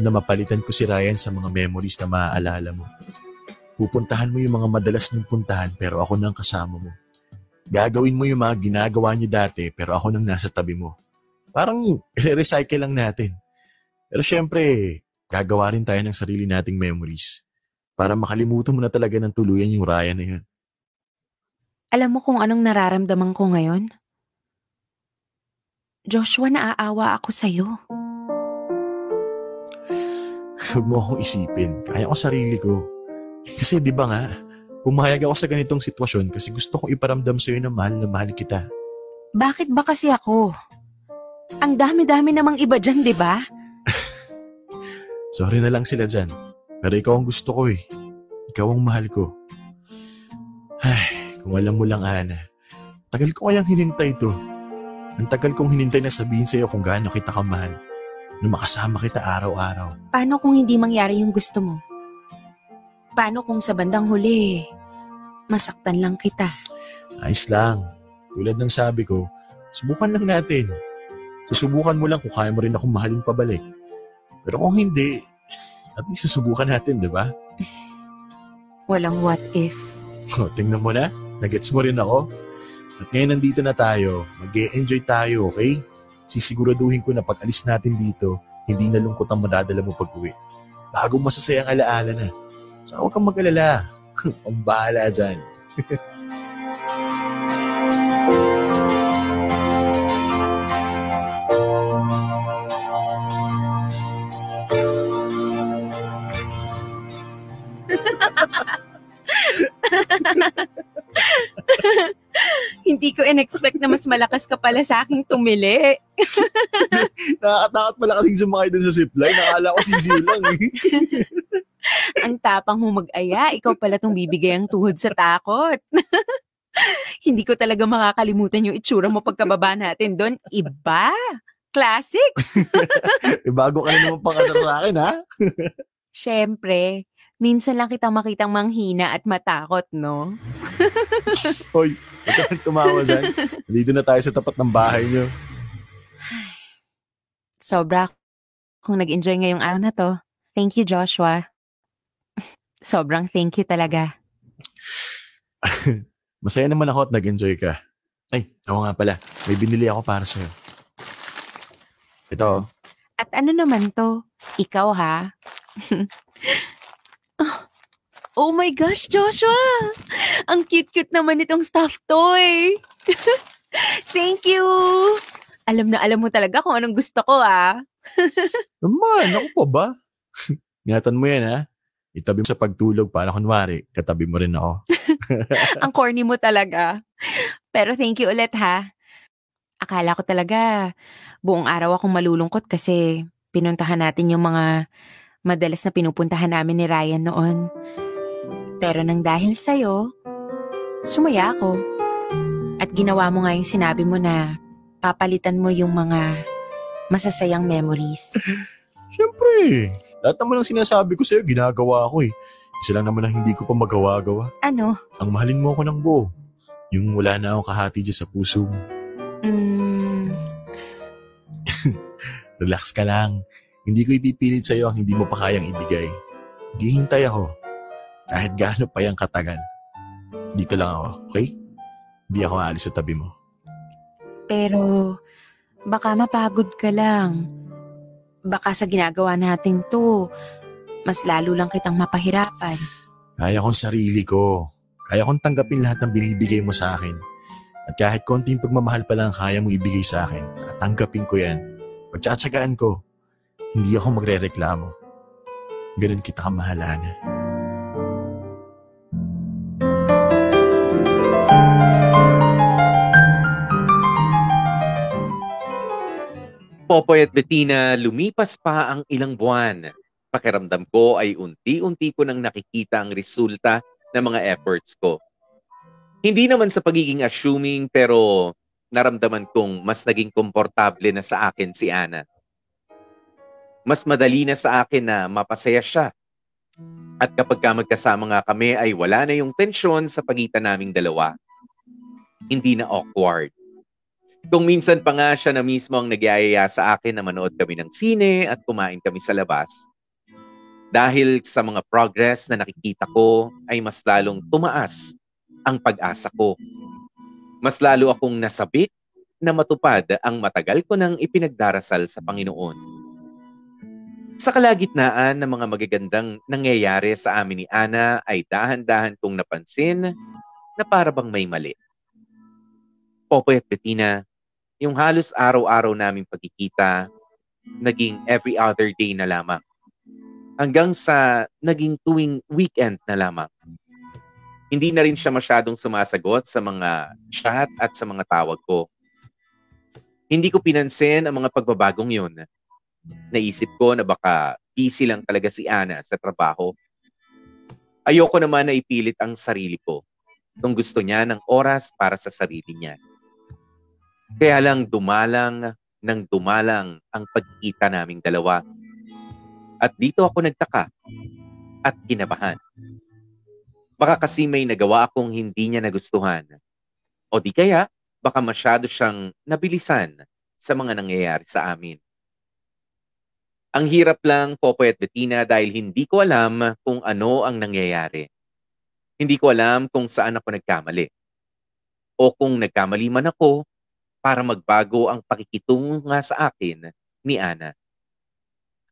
na mapalitan ko si Ryan sa mga memories na maaalala mo. Pupuntahan mo yung mga madalas niyong puntahan pero ako nang kasama mo. Gagawin mo yung mga ginagawa niyo dati pero ako nang nasa tabi mo. Parang recycle lang natin. Pero syempre, gagawa rin tayo ng sarili nating memories para makalimutan mo na talaga ng tuluyan yung Ryan na yun. Alam mo kung anong nararamdaman ko ngayon? Joshua, naaawa ako sa'yo. Huwag mo akong isipin. Kaya ko sarili ko. Kasi di ba nga, pumayag ako sa ganitong sitwasyon kasi gusto kong iparamdam sa'yo na mahal na mahal kita. Bakit ba kasi ako? Ang dami-dami namang iba dyan, di ba? Sorry na lang sila dyan. Pero ikaw ang gusto ko eh. Ikaw ang mahal ko. Ay, kung alam mo lang, Ana. Tagal ko kayang hinintay to. Ang tagal kong hinintay na sabihin sa'yo kung gaano kita kamahal. Na makasama kita araw-araw. Paano kung hindi mangyari yung gusto mo? Paano kung sa bandang huli, masaktan lang kita? Ayos lang. Tulad ng sabi ko, subukan lang natin. Susubukan mo lang kung kaya mo rin akong mahalin pabalik. Pero kung hindi, at least susubukan natin, di ba? Walang what if. O, tingnan mo na. Nagets mo rin ako. At ngayon nandito na tayo. mag enjoy tayo, okay? Sisiguraduhin ko na pag alis natin dito, hindi na lungkot ang madadala mo pag uwi. Bagong masasayang alaala na. Saka huwag kang mag-alala. ang bahala dyan. Hindi ko in-expect na mas malakas ka pala sa aking tumili. Nakakatakot pala kasing sumakay dun sa zipline. Nakala ko sisiw lang eh. Ang tapang mo mag-aya, ikaw pala tong bibigay ang tuhod sa takot. Hindi ko talaga makakalimutan yung itsura mo pagkababa natin doon. Iba! Classic! eh, bago ka na naman pakasar sa akin, ha? Siyempre, minsan lang kitang makitang manghina at matakot, no? Hoy, tumawa dyan. Dito na tayo sa tapat ng bahay niyo. Sobra kung nag-enjoy ngayong araw na to. Thank you, Joshua. Sobrang thank you talaga. Masaya naman ako at nag-enjoy ka. Ay, oo nga pala. May binili ako para sa'yo. Ito. At ano naman to? Ikaw ha? oh, oh my gosh, Joshua! Ang cute-cute naman itong stuffed toy. Thank you! Alam na alam mo talaga kung anong gusto ko ah. Naman, ako pa ba? Ingatan mo yan, ha? Itabi mo sa pagtulog para kunwari, katabi mo rin ako. Ang corny mo talaga. Pero thank you ulit ha. Akala ko talaga, Buong araw akong malulungkot kasi pinuntahan natin yung mga madalas na pinupuntahan namin ni Ryan noon. Pero nang dahil sa'yo, sumaya ako. At ginawa mo nga yung sinabi mo na papalitan mo yung mga masasayang memories. Siyempre, lahat naman ng sinasabi ko sa'yo, ginagawa ko eh. Isa lang naman ang hindi ko pa magawa-gawa. Ano? Ang mahalin mo ako ng buo. Yung wala na akong kahati dyan sa puso mo. Mm, Relax ka lang. Hindi ko ipipilit sa'yo ang hindi mo pa kayang ibigay. Maghihintay ako. Kahit gaano pa yung katagal. Dito lang ako, okay? Hindi ako aalis sa tabi mo. pero baka mapagod ka lang. Baka sa ginagawa nating to, mas lalo lang kitang mapahirapan. Kaya kong sarili ko. Kaya kong tanggapin lahat ng binibigay mo sa akin. At kahit konting pagmamahal pa lang ang kaya mong ibigay sa akin, tatanggapin ko yan. Pagtsatsagaan ko, hindi ako magre-reklamo. Ganun kita kamahalan. Popoy at Bettina, lumipas pa ang ilang buwan. Pakiramdam ko ay unti-unti ko nang nakikita ang resulta ng mga efforts ko. Hindi naman sa pagiging assuming pero naramdaman kong mas naging komportable na sa akin si Ana. Mas madali na sa akin na mapasaya siya. At kapag ka magkasama nga kami ay wala na yung tensyon sa pagitan naming dalawa. Hindi na awkward. Kung minsan pa nga siya na mismo ang nagyayaya sa akin na manood kami ng sine at kumain kami sa labas. Dahil sa mga progress na nakikita ko ay mas lalong tumaas ang pag-asa ko. Mas lalo akong nasabik na matupad ang matagal ko nang ipinagdarasal sa Panginoon. Sa kalagitnaan ng mga magagandang nangyayari sa amin ni Ana ay dahan-dahan kong napansin na para bang may mali. Popoy at Bettina, yung halos araw-araw naming pagkikita, naging every other day na lamang. Hanggang sa naging tuwing weekend na lamang. Hindi na rin siya masyadong sumasagot sa mga chat at sa mga tawag ko. Hindi ko pinansin ang mga pagbabagong yun. Naisip ko na baka busy lang talaga si Ana sa trabaho. Ayoko naman na ipilit ang sarili ko kung gusto niya ng oras para sa sarili niya. Kaya lang dumalang ng dumalang ang pagkikita naming dalawa. At dito ako nagtaka at kinabahan. Baka kasi may nagawa akong hindi niya nagustuhan. O di kaya, baka masyado siyang nabilisan sa mga nangyayari sa amin. Ang hirap lang, Popoy at Bettina, dahil hindi ko alam kung ano ang nangyayari. Hindi ko alam kung saan ako nagkamali. O kung nagkamali man ako, para magbago ang pakikitungo nga sa akin ni Ana.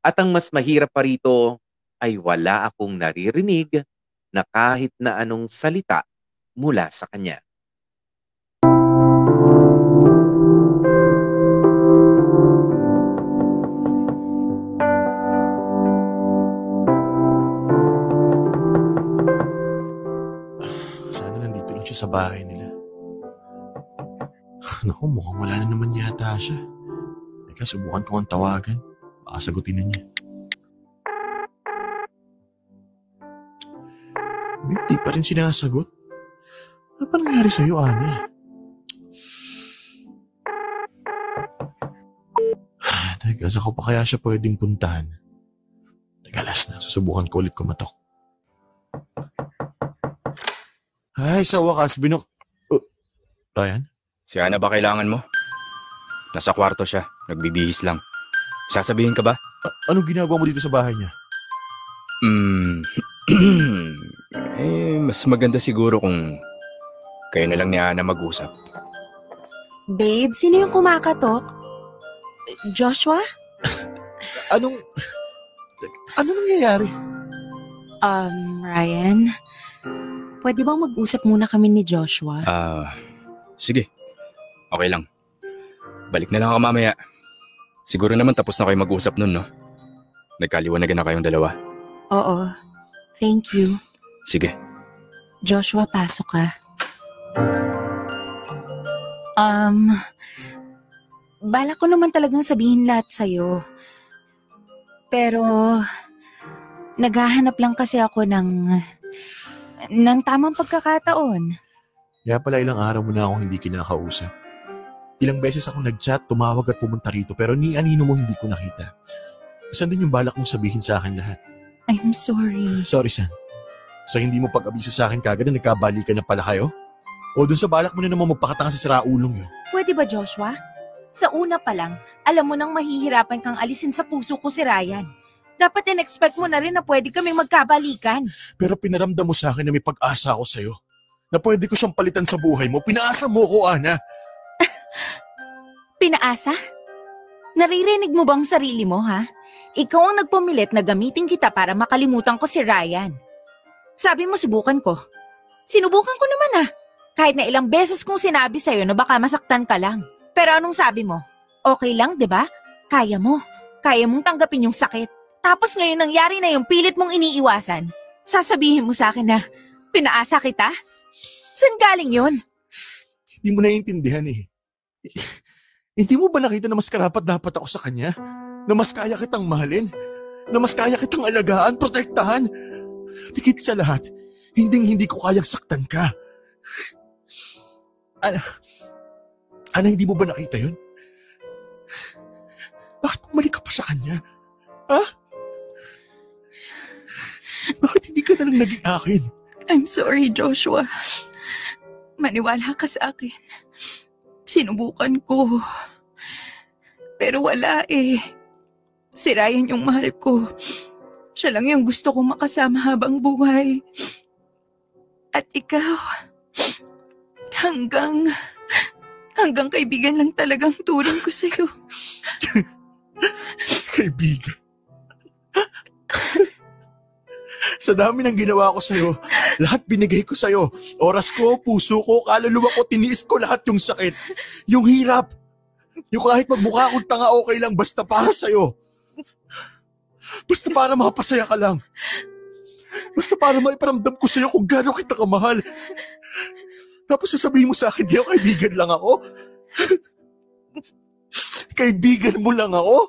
At ang mas mahirap pa rito ay wala akong naririnig na kahit na anong salita mula sa kanya. Siya sa bahay nila. Naku, mukhang wala na naman yata siya. Teka, subukan ko ang tawagan. Baka sagutin na niya. Hindi pa rin sinasagot. Ano pa nangyari sa'yo, Ana? Teka, saan ko pa kaya siya pwedeng puntahan? Teka, last na. Susubukan ko ulit kumatok. Ay, sa wakas, binok... Uh, Ryan? Si Ana ba kailangan mo? Nasa kwarto siya. Nagbibihis lang. Sasabihin ka ba? A- anong ginagawa mo dito sa bahay niya? Hmm. eh, mas maganda siguro kung kayo na lang ni Ana mag-usap. Babe, sino yung kumakatok? Joshua? Anong... Ano nangyayari? Um, Ryan, pwede bang mag-usap muna kami ni Joshua? Ah, sige. Okay lang. Balik na lang ako mamaya. Siguro naman tapos na kayo mag-usap nun, no? Nagkaliwanagan na kayong dalawa. Oo. Thank you. Sige. Joshua, pasok ka. Um, Bala ko naman talagang sabihin lahat sa'yo. Pero, naghahanap lang kasi ako ng, ng tamang pagkakataon. Kaya pala ilang araw mo na akong hindi kinakausap. Ilang beses ako nag-chat, tumawag at pumunta rito pero ni anino mo hindi ko nakita. Saan din yung balak mong sabihin sa akin lahat? I'm sorry. Sorry, San. Sa hindi mo pag-abiso sa akin kagad na nagkabalikan na pala kayo? O dun sa balak mo na naman magpakatanga sa siraulong yun? Pwede ba, Joshua? Sa una pa lang, alam mo nang mahihirapan kang alisin sa puso ko si Ryan. Dapat in-expect mo na rin na pwede kaming magkabalikan. Pero pinaramdam mo sa akin na may pag-asa ako sa'yo. Na pwede ko siyang palitan sa buhay mo. Pinaasa mo ko, Ana. Pinaasa? Naririnig mo bang sarili mo, ha? Ikaw ang nagpumilit na gamitin kita para makalimutan ko si Ryan. Sabi mo subukan ko. Sinubukan ko naman ah. Kahit na ilang beses kong sinabi sa'yo na baka masaktan ka lang. Pero anong sabi mo? Okay lang, di ba? Kaya mo. Kaya mong tanggapin yung sakit. Tapos ngayon nangyari na yung pilit mong iniiwasan. Sasabihin mo sa akin na, pinaasa kita? San galing yun? Hindi mo naiintindihan eh. Hindi mo ba nakita na mas karapat dapat ako sa kanya? Na mas kaya kitang mahalin? Na mas kaya kitang alagaan, protektahan? Tikit sa lahat, hinding hindi ko kayang saktan ka. Ana, Ana, hindi mo ba nakita yun? Bakit bumalik ka pa sa kanya? Ha? Bakit hindi ka na lang naging akin? I'm sorry, Joshua. Maniwala ka sa akin. Sinubukan ko. Pero wala eh. Si Ryan yung mahal ko. Siya lang yung gusto kong makasama habang buhay. At ikaw, hanggang, hanggang kaibigan lang talagang turing ko sa'yo. Kaibigan. Sa dami ng ginawa ko sa'yo, lahat binigay ko sa'yo. Oras ko, puso ko, kaluluwa ko, tiniis ko lahat yung sakit. Yung hirap. Yung kahit magmukha akong tanga okay lang basta para sa'yo. Basta para mapasaya ka lang. Basta para maiparamdam ko sa'yo kung gaano kita kamahal. Tapos sasabihin mo sa akin, di ako kaibigan lang ako. kaibigan mo lang ako?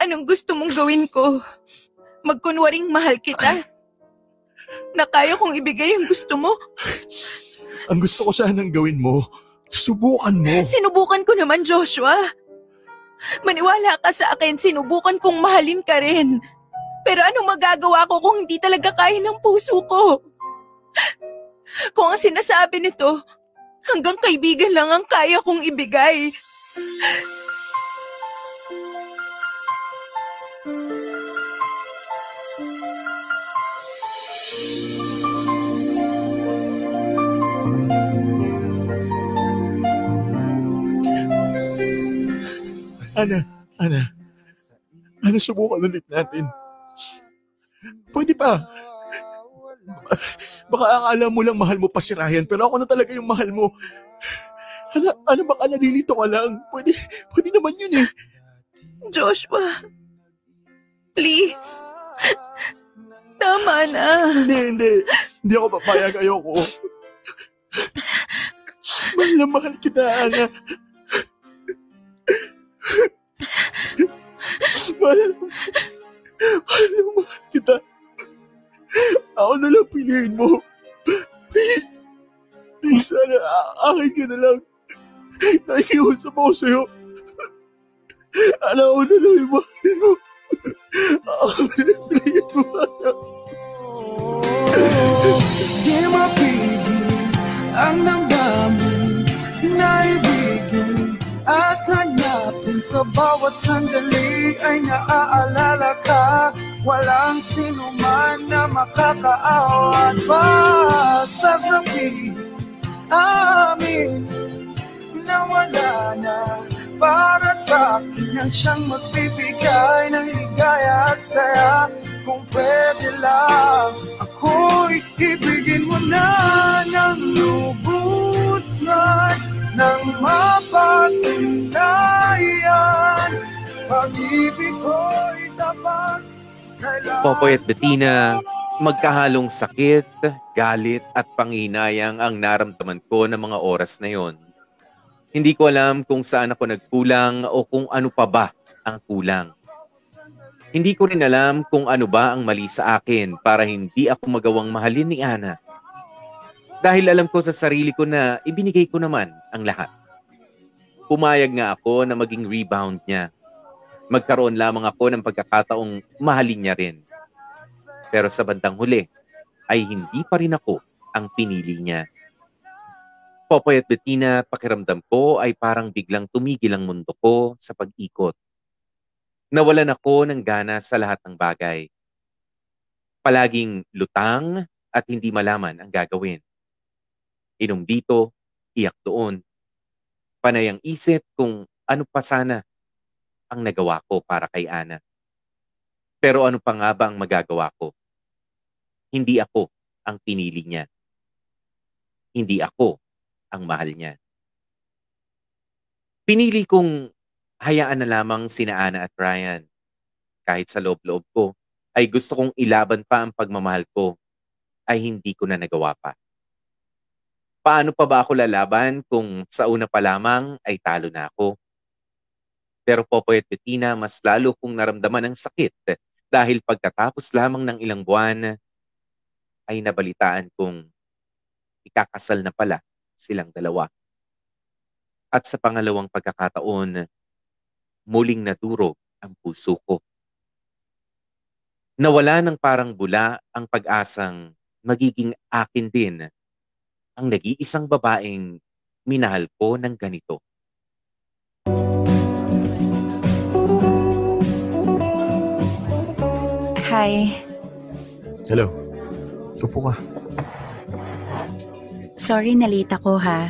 Anong gusto mong gawin ko? Magkunwaring mahal kita? Na kaya kong ibigay ang gusto mo? Ang gusto ko sanang gawin mo, subukan mo. Sinubukan ko naman, Joshua. Maniwala ka sa akin, sinubukan kong mahalin ka rin. Pero ano magagawa ko kung hindi talaga kaya ng puso ko? Kung ang sinasabi nito, hanggang kaibigan lang ang kaya kong ibigay. Ana, Ana. Ana, subukan ulit natin. Pwede pa. Baka akala mo lang mahal mo pa si Ryan, pero ako na talaga yung mahal mo. Ana, ano baka nalilito ka lang? Pwede, pwede naman yun eh. Joshua, please. Tama na. Hindi, hindi. Hindi ako papayag. Ayoko. Mahal na mahal kita, Ana. Mahal mahal na mahal kita. Ako na lang piliin mo. Please. Please, Ana. a- Akin ka na lang. Nakikiusap ako sa'yo. Ana, ako na lang yung mahal mo. Ako na lang piliin mo, Ana. Di mapigil na ibigin at sa bawat sandali ay naaalala ka. Walang sino man na makakaawat pa Sasabihin amin na wala na. Para sa akin ang siyang magbibigay ng ligaya at saya. Kung pwede lang ako'y ibigin mo na ng lubusan ng mapatunayan pag-ibig ko'y tapat Popoy at Bettina, magkahalong sakit, galit at panginayang ang naramdaman ko ng mga oras na yon. Hindi ko alam kung saan ako nagkulang o kung ano pa ba ang kulang. Hindi ko rin alam kung ano ba ang mali sa akin para hindi ako magawang mahalin ni Ana. Dahil alam ko sa sarili ko na ibinigay ko naman ang lahat. Pumayag nga ako na maging rebound niya. Magkaroon lamang ako ng pagkakataong mahalin niya rin. Pero sa bandang huli, ay hindi pa rin ako ang pinili niya. Popoy at Bettina, pakiramdam ko ay parang biglang tumigil ang mundo ko sa pag-ikot. Nawalan ako ng gana sa lahat ng bagay. Palaging lutang at hindi malaman ang gagawin. Inom dito, iyak doon. Panay ang isip kung ano pa sana ang nagawa ko para kay Ana. Pero ano pa nga ba ang magagawa ko? Hindi ako ang pinili niya. Hindi ako ang mahal niya. Pinili kong hayaan na lamang sina Ana at Ryan. Kahit sa loob-loob ko, ay gusto kong ilaban pa ang pagmamahal ko, ay hindi ko na nagawa pa. Paano pa ba ako lalaban kung sa una pa lamang ay talo na ako? Pero Popoy at Bettina, mas lalo kong naramdaman ang sakit dahil pagkatapos lamang ng ilang buwan, ay nabalitaan kong ikakasal na pala silang dalawa. At sa pangalawang pagkakataon, muling nadurog ang puso ko. Nawala ng parang bula ang pag-asang magiging akin din ang nag-iisang babaeng minahal ko ng ganito. Hi. Hello. Upo ka. Sorry nalita ko ha.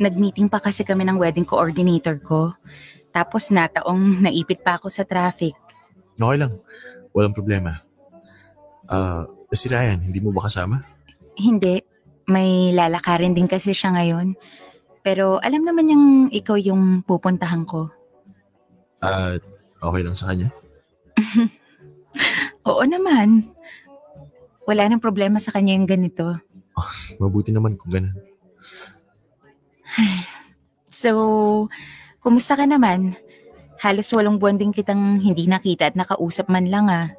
Nag-meeting pa kasi kami ng wedding coordinator ko. Tapos nataong naipit pa ako sa traffic. Okay lang. Walang problema. Ah, si Ryan, hindi mo ba kasama? Hindi. May lalakarin din kasi siya ngayon. Pero alam naman niyang ikaw yung pupuntahan ko. At okay lang sa kanya? Oo naman. Wala nang problema sa kanya yung ganito. Mabuti naman kung ganun. So, kumusta ka naman? Halos walong buwan din kitang hindi nakita at nakausap man lang ah.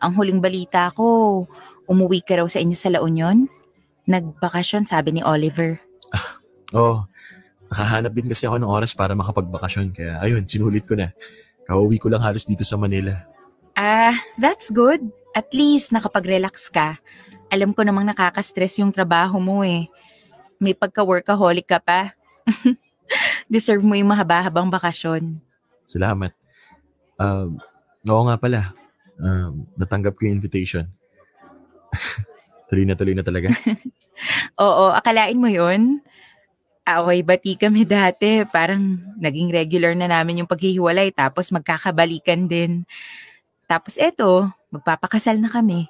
Ang huling balita ko, umuwi ka raw sa inyo sa La Union? Nagbakasyon, sabi ni Oliver. Oo. Oh, nakahanap din kasi ako ng oras para makapagbakasyon. Kaya ayun, sinulit ko na. Kauwi ko lang halos dito sa Manila. Ah, that's good. At least nakapag-relax ka. Alam ko namang nakaka-stress yung trabaho mo eh. May pagka-workaholic ka pa. Deserve mo yung mahaba-habang bakasyon. Salamat. Um, oo nga pala. Um, natanggap ko yung invitation. tuloy na tuloy na talaga. Oo, akalain mo yun? Away bati kami dati. Parang naging regular na namin yung paghihiwalay tapos magkakabalikan din. Tapos eto, magpapakasal na kami.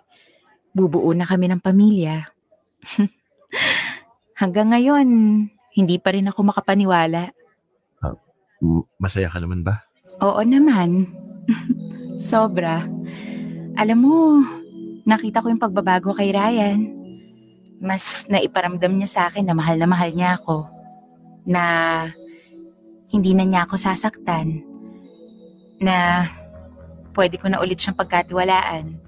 Bubuo na kami ng pamilya. Hanggang ngayon, hindi pa rin ako makapaniwala. M- Masaya ka naman ba? Oo naman. Sobra. Alam mo, nakita ko yung pagbabago kay Ryan. Mas naiparamdam niya sa akin na mahal na mahal niya ako. Na hindi na niya ako sasaktan. Na pwede ko na ulit siyang pagkatiwalaan.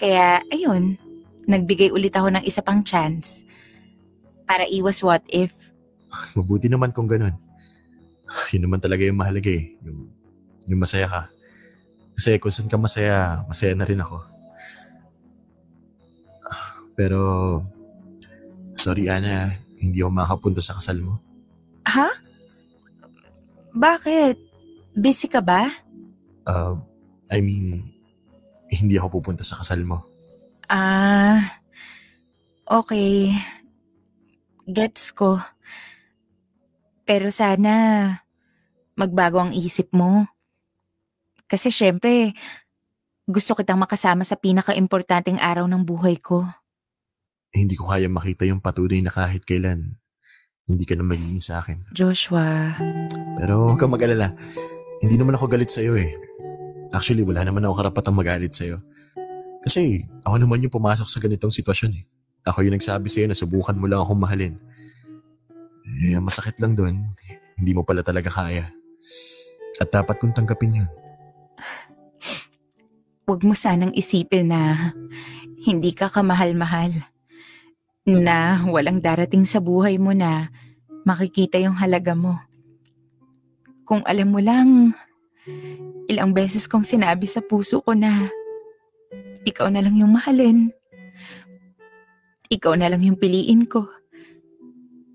Kaya, ayun, nagbigay ulit ako ng isa pang chance para iwas what if. Mabuti naman kung ganun. Yun naman talaga yung mahalaga eh. Yung, yung masaya ka. Kasi kung saan ka masaya, masaya na rin ako. Pero, sorry Ana, hindi ako makapunta sa kasal mo. Ha? Bakit? Busy ka ba? Uh, I mean, hindi ako pupunta sa kasal mo. Ah, okay. Gets ko. Pero sana magbago ang isip mo. Kasi syempre, gusto kitang makasama sa pinaka-importanting araw ng buhay ko. Hindi ko kaya makita yung patuloy na kahit kailan hindi ka na magiging sa akin. Joshua. Pero huwag kang mag-alala. Hindi naman ako galit sa'yo eh. Actually, wala naman ako karapatang magalit sa'yo. Kasi ako naman yung pumasok sa ganitong sitwasyon eh. Ako yung nagsabi sa'yo na subukan mo lang akong mahalin. Eh, masakit lang doon, hindi mo pala talaga kaya. At dapat kong tanggapin yun. Huwag mo sanang isipin na hindi ka kamahal-mahal. Na walang darating sa buhay mo na makikita yung halaga mo. Kung alam mo lang, ilang beses kong sinabi sa puso ko na ikaw na lang yung mahalin. Ikaw na lang yung piliin ko.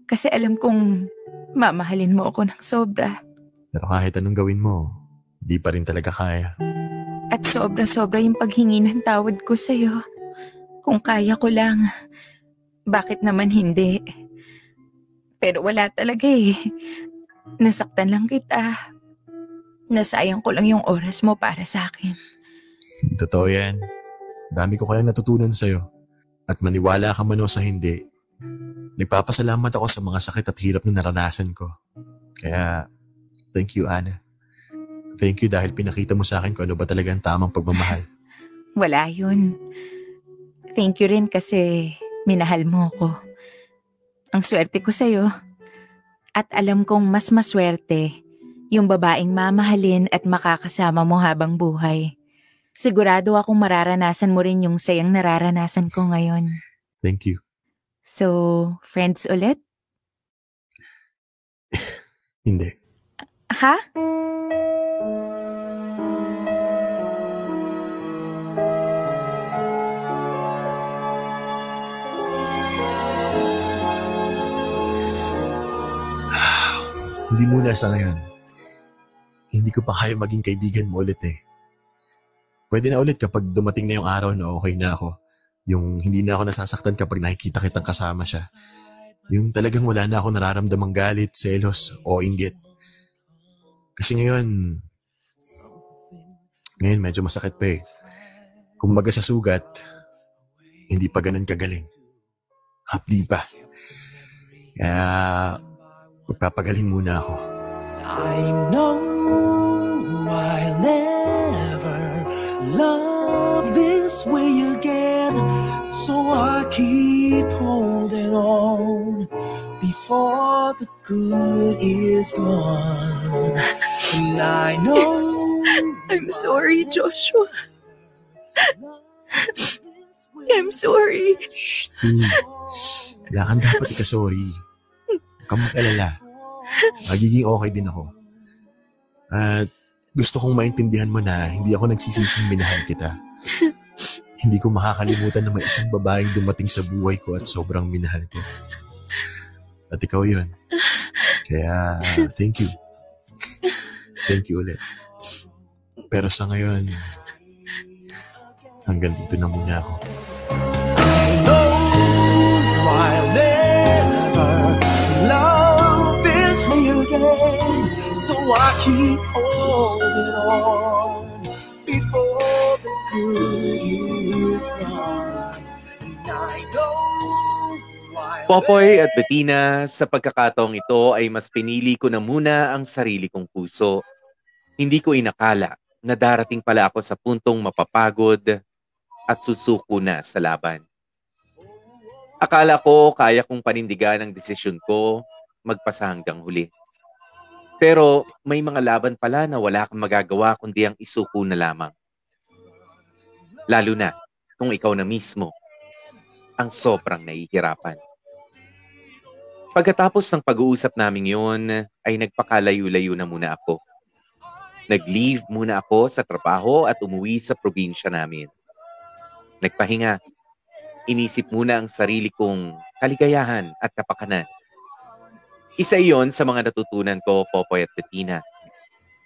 Kasi alam kong mamahalin mo ako ng sobra. Pero kahit anong gawin mo, di pa rin talaga kaya. At sobra-sobra yung paghingi ng tawad ko sa'yo. Kung kaya ko lang, bakit naman hindi? Pero wala talaga eh. Nasaktan lang kita. Nasayang ko lang yung oras mo para sa akin. Totoo yan. Dami ko kaya natutunan sa'yo. At maniwala ka man o sa hindi, nagpapasalamat ako sa mga sakit at hirap na naranasan ko. Kaya, thank you, Ana. Thank you dahil pinakita mo sa akin kung ano ba talaga ang tamang pagmamahal. Wala yun. Thank you rin kasi minahal mo ko. Ang swerte ko sa'yo. At alam kong mas maswerte yung babaeng mamahalin at makakasama mo habang buhay. Sigurado akong mararanasan mo rin yung sayang nararanasan ko ngayon. Thank you. So, friends ulit? Hindi. Ha? Hindi muna sa ngayon. Hindi ko pa kaya maging kaibigan mo ulit eh. Pwede na ulit kapag dumating na yung araw na okay na ako. Yung hindi na ako nasasaktan kapag nakikita kitang kasama siya. Yung talagang wala na ako nararamdamang galit, selos, o inggit. Kasi ngayon, ngayon medyo masakit pa eh. Kumbaga sa sugat, hindi pa ganun kagaling. Hapdi pa. Kaya, magpapagaling muna ako. I know I'll never love this way again. So I keep holding on before the good is gone. And I know I'm sorry, Joshua. I'm sorry. Shh, dude. Wala kang dapat ika-sorry. Huwag kang mag-alala. Magiging okay din ako. At gusto kong maintindihan mo na hindi ako nagsisising minahal kita. Hindi ko makakalimutan na may isang babaeng dumating sa buhay ko at sobrang minahal ko. At ikaw yun. Kaya, thank you. Thank you ulit. Pero sa ngayon, hanggang dito na muna ako. know I'll never So I keep holding on before the good is gone. And I know Popoy at Bettina, sa pagkakataong ito ay mas pinili ko na muna ang sarili kong puso. Hindi ko inakala na darating pala ako sa puntong mapapagod at susuko na sa laban. Akala ko kaya kong panindigan ang desisyon ko magpasa hanggang huli. Pero may mga laban pala na wala kang magagawa kundi ang isuko na lamang. Lalo na kung ikaw na mismo ang sobrang nahihirapan. Pagkatapos ng pag-uusap namin yun, ay nagpakalayo-layo na muna ako. Nag-leave muna ako sa trabaho at umuwi sa probinsya namin. Nagpahinga. Inisip muna ang sarili kong kaligayahan at kapakanan. Isa iyon sa mga natutunan ko, Popoy at Bettina,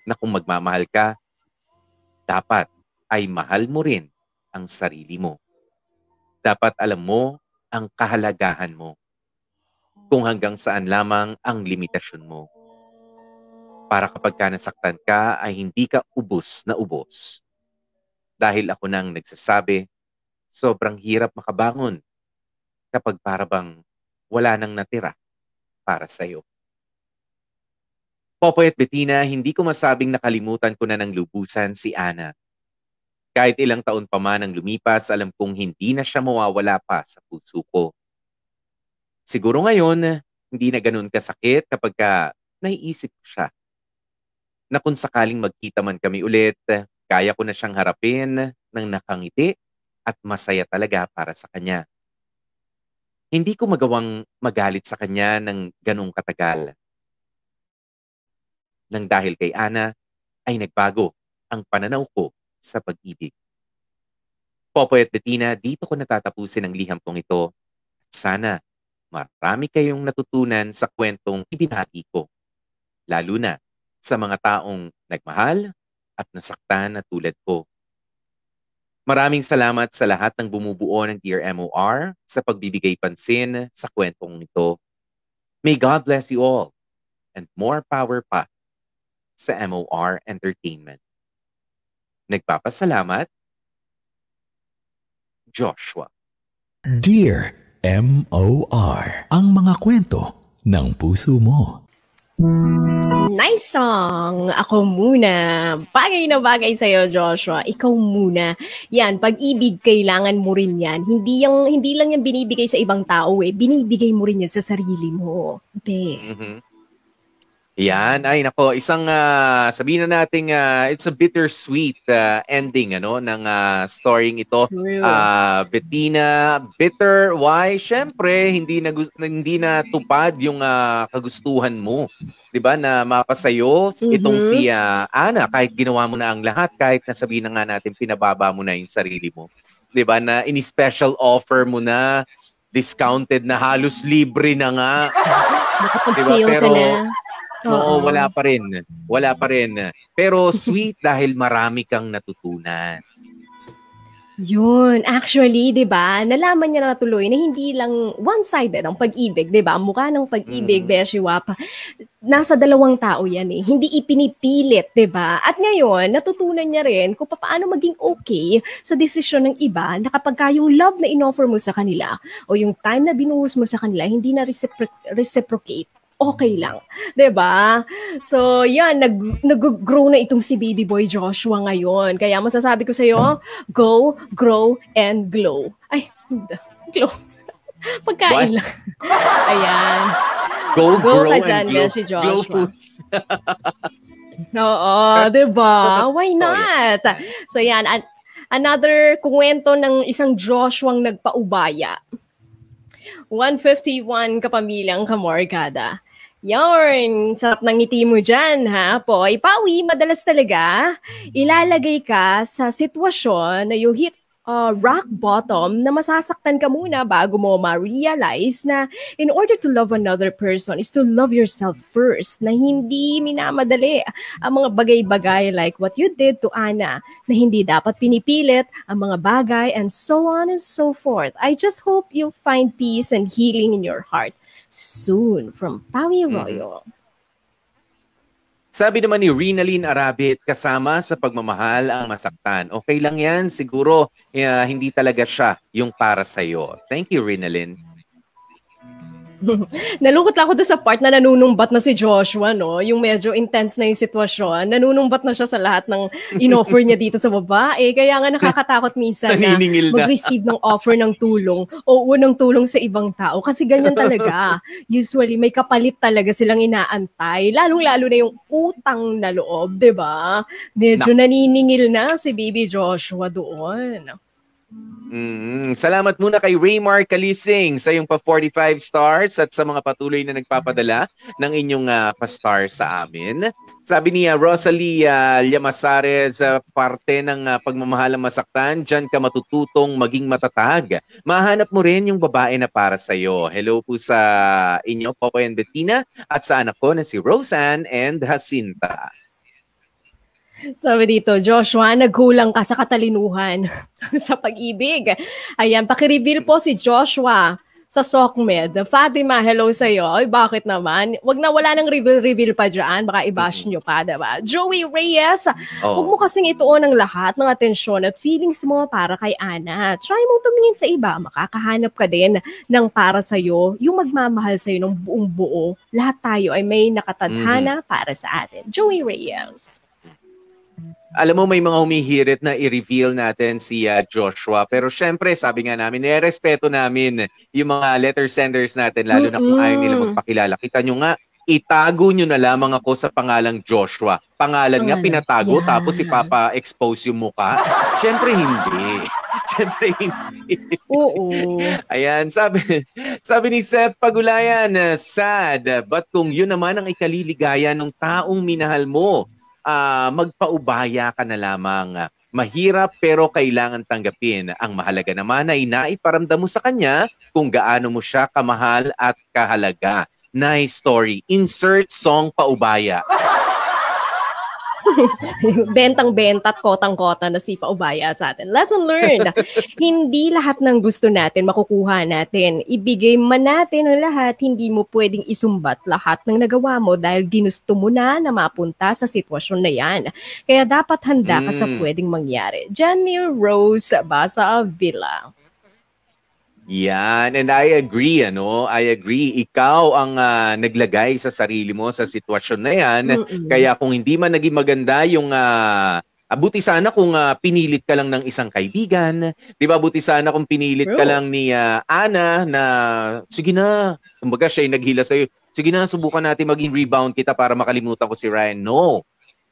na kung magmamahal ka, dapat ay mahal mo rin ang sarili mo. Dapat alam mo ang kahalagahan mo kung hanggang saan lamang ang limitasyon mo. Para kapag ka nasaktan ka ay hindi ka ubos na ubos. Dahil ako nang nagsasabi, sobrang hirap makabangon kapag parabang wala nang natira para sa'yo. Popoy at Bettina, hindi ko masabing nakalimutan ko na ng lubusan si Ana. Kahit ilang taon pa man ang lumipas, alam kong hindi na siya mawawala pa sa puso ko. Siguro ngayon, Hindi na ganun kasakit kapag ka naiisip ko siya. Na kung sakaling magkita man kami ulit, kaya ko na siyang harapin ng nakangiti at masaya talaga para sa kanya. Hindi ko magawang magalit sa kanya ng ganong katagal. Nang dahil kay Ana, ay nagbago ang pananaw ko sa pag-ibig. Popoy at Bettina, dito ko natatapusin ang liham kong ito. Sana marami kayong natutunan sa kwentong ibinahagi ko. Lalo na sa mga taong nagmahal at nasaktan na tulad ko. Maraming salamat sa lahat ng bumubuo ng Dear MOR sa pagbibigay pansin sa kwentong ito. May God bless you all and more power pa sa MOR Entertainment. Nagpapasalamat, Joshua. Dear M.O.R. Ang mga kwento ng puso mo. Nice song! Ako muna. Bagay na bagay sa'yo, Joshua. Ikaw muna. Yan, pag-ibig, kailangan mo rin yan. Hindi, yung, hindi lang yan binibigay sa ibang tao eh. Binibigay mo rin yan sa sarili mo. Be. Mhm. Yan, ay nako, isang ah, sabihin na nating ah, it's a bittersweet ah, ending ano ng ah, storying ito. True. Ah, Bettina, bitter why? Syempre, hindi na hindi na tupad yung ah, kagustuhan mo. 'Di ba? Na mapasayo itong Mhm. si ah, Ana kahit ginawa mo na ang lahat, kahit nasabihin na nga natin pinababa mo na yung sarili mo. 'Di ba? Na ini special offer mo na discounted na halos libre na nga. Diba? Pero- ka na. Oo, wala pa rin. Wala pa rin. Pero sweet dahil marami kang natutunan. Yun, actually, 'di ba? Nalaman niya na tuloy na hindi lang one-sided ang pag-ibig, 'di ba? Ang mukha ng pag-ibig, Mm. Beshi Wapa. Nasa dalawang tao 'yan eh. Hindi ipinipilit, 'di ba? At ngayon, natutunan niya rin kung paano maging okay sa desisyon ng iba na kapag ka yung love na inoffer mo sa kanila o yung time na binuhos mo sa kanila hindi na recipro- reciprocate okay lang. ba? So, yan, nag, nag-grow na itong si baby boy Joshua ngayon. Kaya masasabi ko sa'yo, go, grow, and glow. Ay, glow. Pagkain What? lang. Ayan. Go, Go grow, ka and dyan, glow, Beshi Joshua. glow foods. Oo, 'di ba? Why not? So yan, an- another kwento ng isang Joshuang nagpaubaya. 151 kapamilyang kamorgada. Yarn, sarap ng ngiti mo dyan, ha? Poy, pawi, madalas talaga, ilalagay ka sa sitwasyon na you hit uh, rock bottom na masasaktan ka muna bago mo ma-realize na in order to love another person is to love yourself first na hindi minamadali ang mga bagay-bagay like what you did to Ana na hindi dapat pinipilit ang mga bagay and so on and so forth. I just hope you find peace and healing in your heart soon from Pawi Royo. Sabi naman ni Rinalyn Arabit, kasama sa pagmamahal ang masaktan. Okay lang yan, siguro eh, hindi talaga siya yung para sa'yo. Thank you, Rinalyn. Nalungkot lang ako doon sa part na nanunumbat na si Joshua, no? Yung medyo intense na yung sitwasyon. Nanunumbat na siya sa lahat ng inoffer niya dito sa babae. Kaya nga nakakatakot minsan na na. mag-receive ng offer ng tulong o unang tulong sa ibang tao. Kasi ganyan talaga. Usually, may kapalit talaga silang inaantay. Lalong-lalo na yung utang na loob, di ba? Medyo naniningil na si baby Joshua doon. Mm, salamat muna kay Raymar Kalising sa iyong pa 45 stars at sa mga patuloy na nagpapadala ng inyong ah, pa-star sa amin. Sabi ni ah, Rosalie ah, Llamasares, ah, parte ng ah, pagmamahal ang masaktan, dyan ka matututong maging matatag. Mahanap mo rin yung babae na para sa iyo. Hello po sa inyo, Popoy and Bettina, at sa anak ko na si Roseanne and Jacinta. Sabi dito, Joshua, nagkulang ka sa katalinuhan sa pag-ibig. Ayan, pakireveal po si Joshua sa SOCMED. Fatima, hello sa'yo. Ay, bakit naman? Wag na wala nang reveal-reveal pa dyan. Baka i-bash nyo pa, diba? Joey Reyes, Oh. huwag mo kasing ituon ang lahat ng atensyon at feelings mo para kay Ana. Try mong tumingin sa iba. Makakahanap ka din ng para sa'yo, yung magmamahal sa'yo ng buong buo. Lahat tayo ay may nakatadhana para sa atin. Joey Reyes. Alam mo may mga humihirit na i-reveal natin si ah, Joshua. Pero syempre, sabi nga namin, nirespeto namin yung mga letter senders natin, lalo na kung ayaw nila magpakilala. Kita nyo nga, itago nyo na lamang ako sa pangalang Joshua. Pangalan nga, pinatago, Yan. tapos ipapa-expose yung muka. Syempre, hindi. Syempre, hindi. Oo. Ayan, sabi, sabi ni Seth Pagulayan, uh, sad, but kung yun naman ang ikaliligaya ng taong minahal mo, ah, magpaubaya ka na lamang. Mahirap pero kailangan tanggapin. Ang mahalaga naman ay naiparamdam mo sa kanya kung gaano mo siya kamahal at kahalaga. Nice story. Insert song paubaya. Bentang-benta at kotang-kota na si Paubaya sa atin. Lesson learned. hindi lahat ng gusto natin makukuha natin. Ibigay man natin ang lahat, hindi mo pwedeng isumbat lahat ng nagawa mo dahil ginusto mo na na mapunta sa sitwasyon na yan. Kaya dapat handa ka sa Mm. pwedeng mangyari. Janmir Rose Basa Villa. Yan, and I agree, ano? I agree. Ikaw ang ah, naglagay sa sarili mo sa sitwasyon na yan. Mm-mm. Kaya kung hindi man naging maganda yung ah, abuti sana kung ah, pinilit ka lang ng isang kaibigan, 'di ba? Buti sana kung pinilit ka True. lang ni ah, Ana na sige na, kumbaga siya yung naghila sa Sige na, subukan natin maging rebound kita para makalimutan ko si Ryan. No.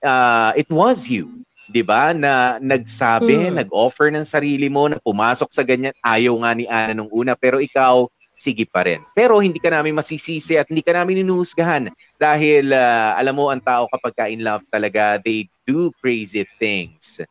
Ah, it was you. 'Di ba? Na nagsabi, Mm. nag-offer ng sarili mo na pumasok sa ganyan. Ayaw nga ni Ana nung una, pero ikaw sige pa rin. Pero hindi ka namin masisisi at hindi ka namin inuhusgahan dahil ah, alam mo ang tao kapag ka in love talaga, they do crazy things.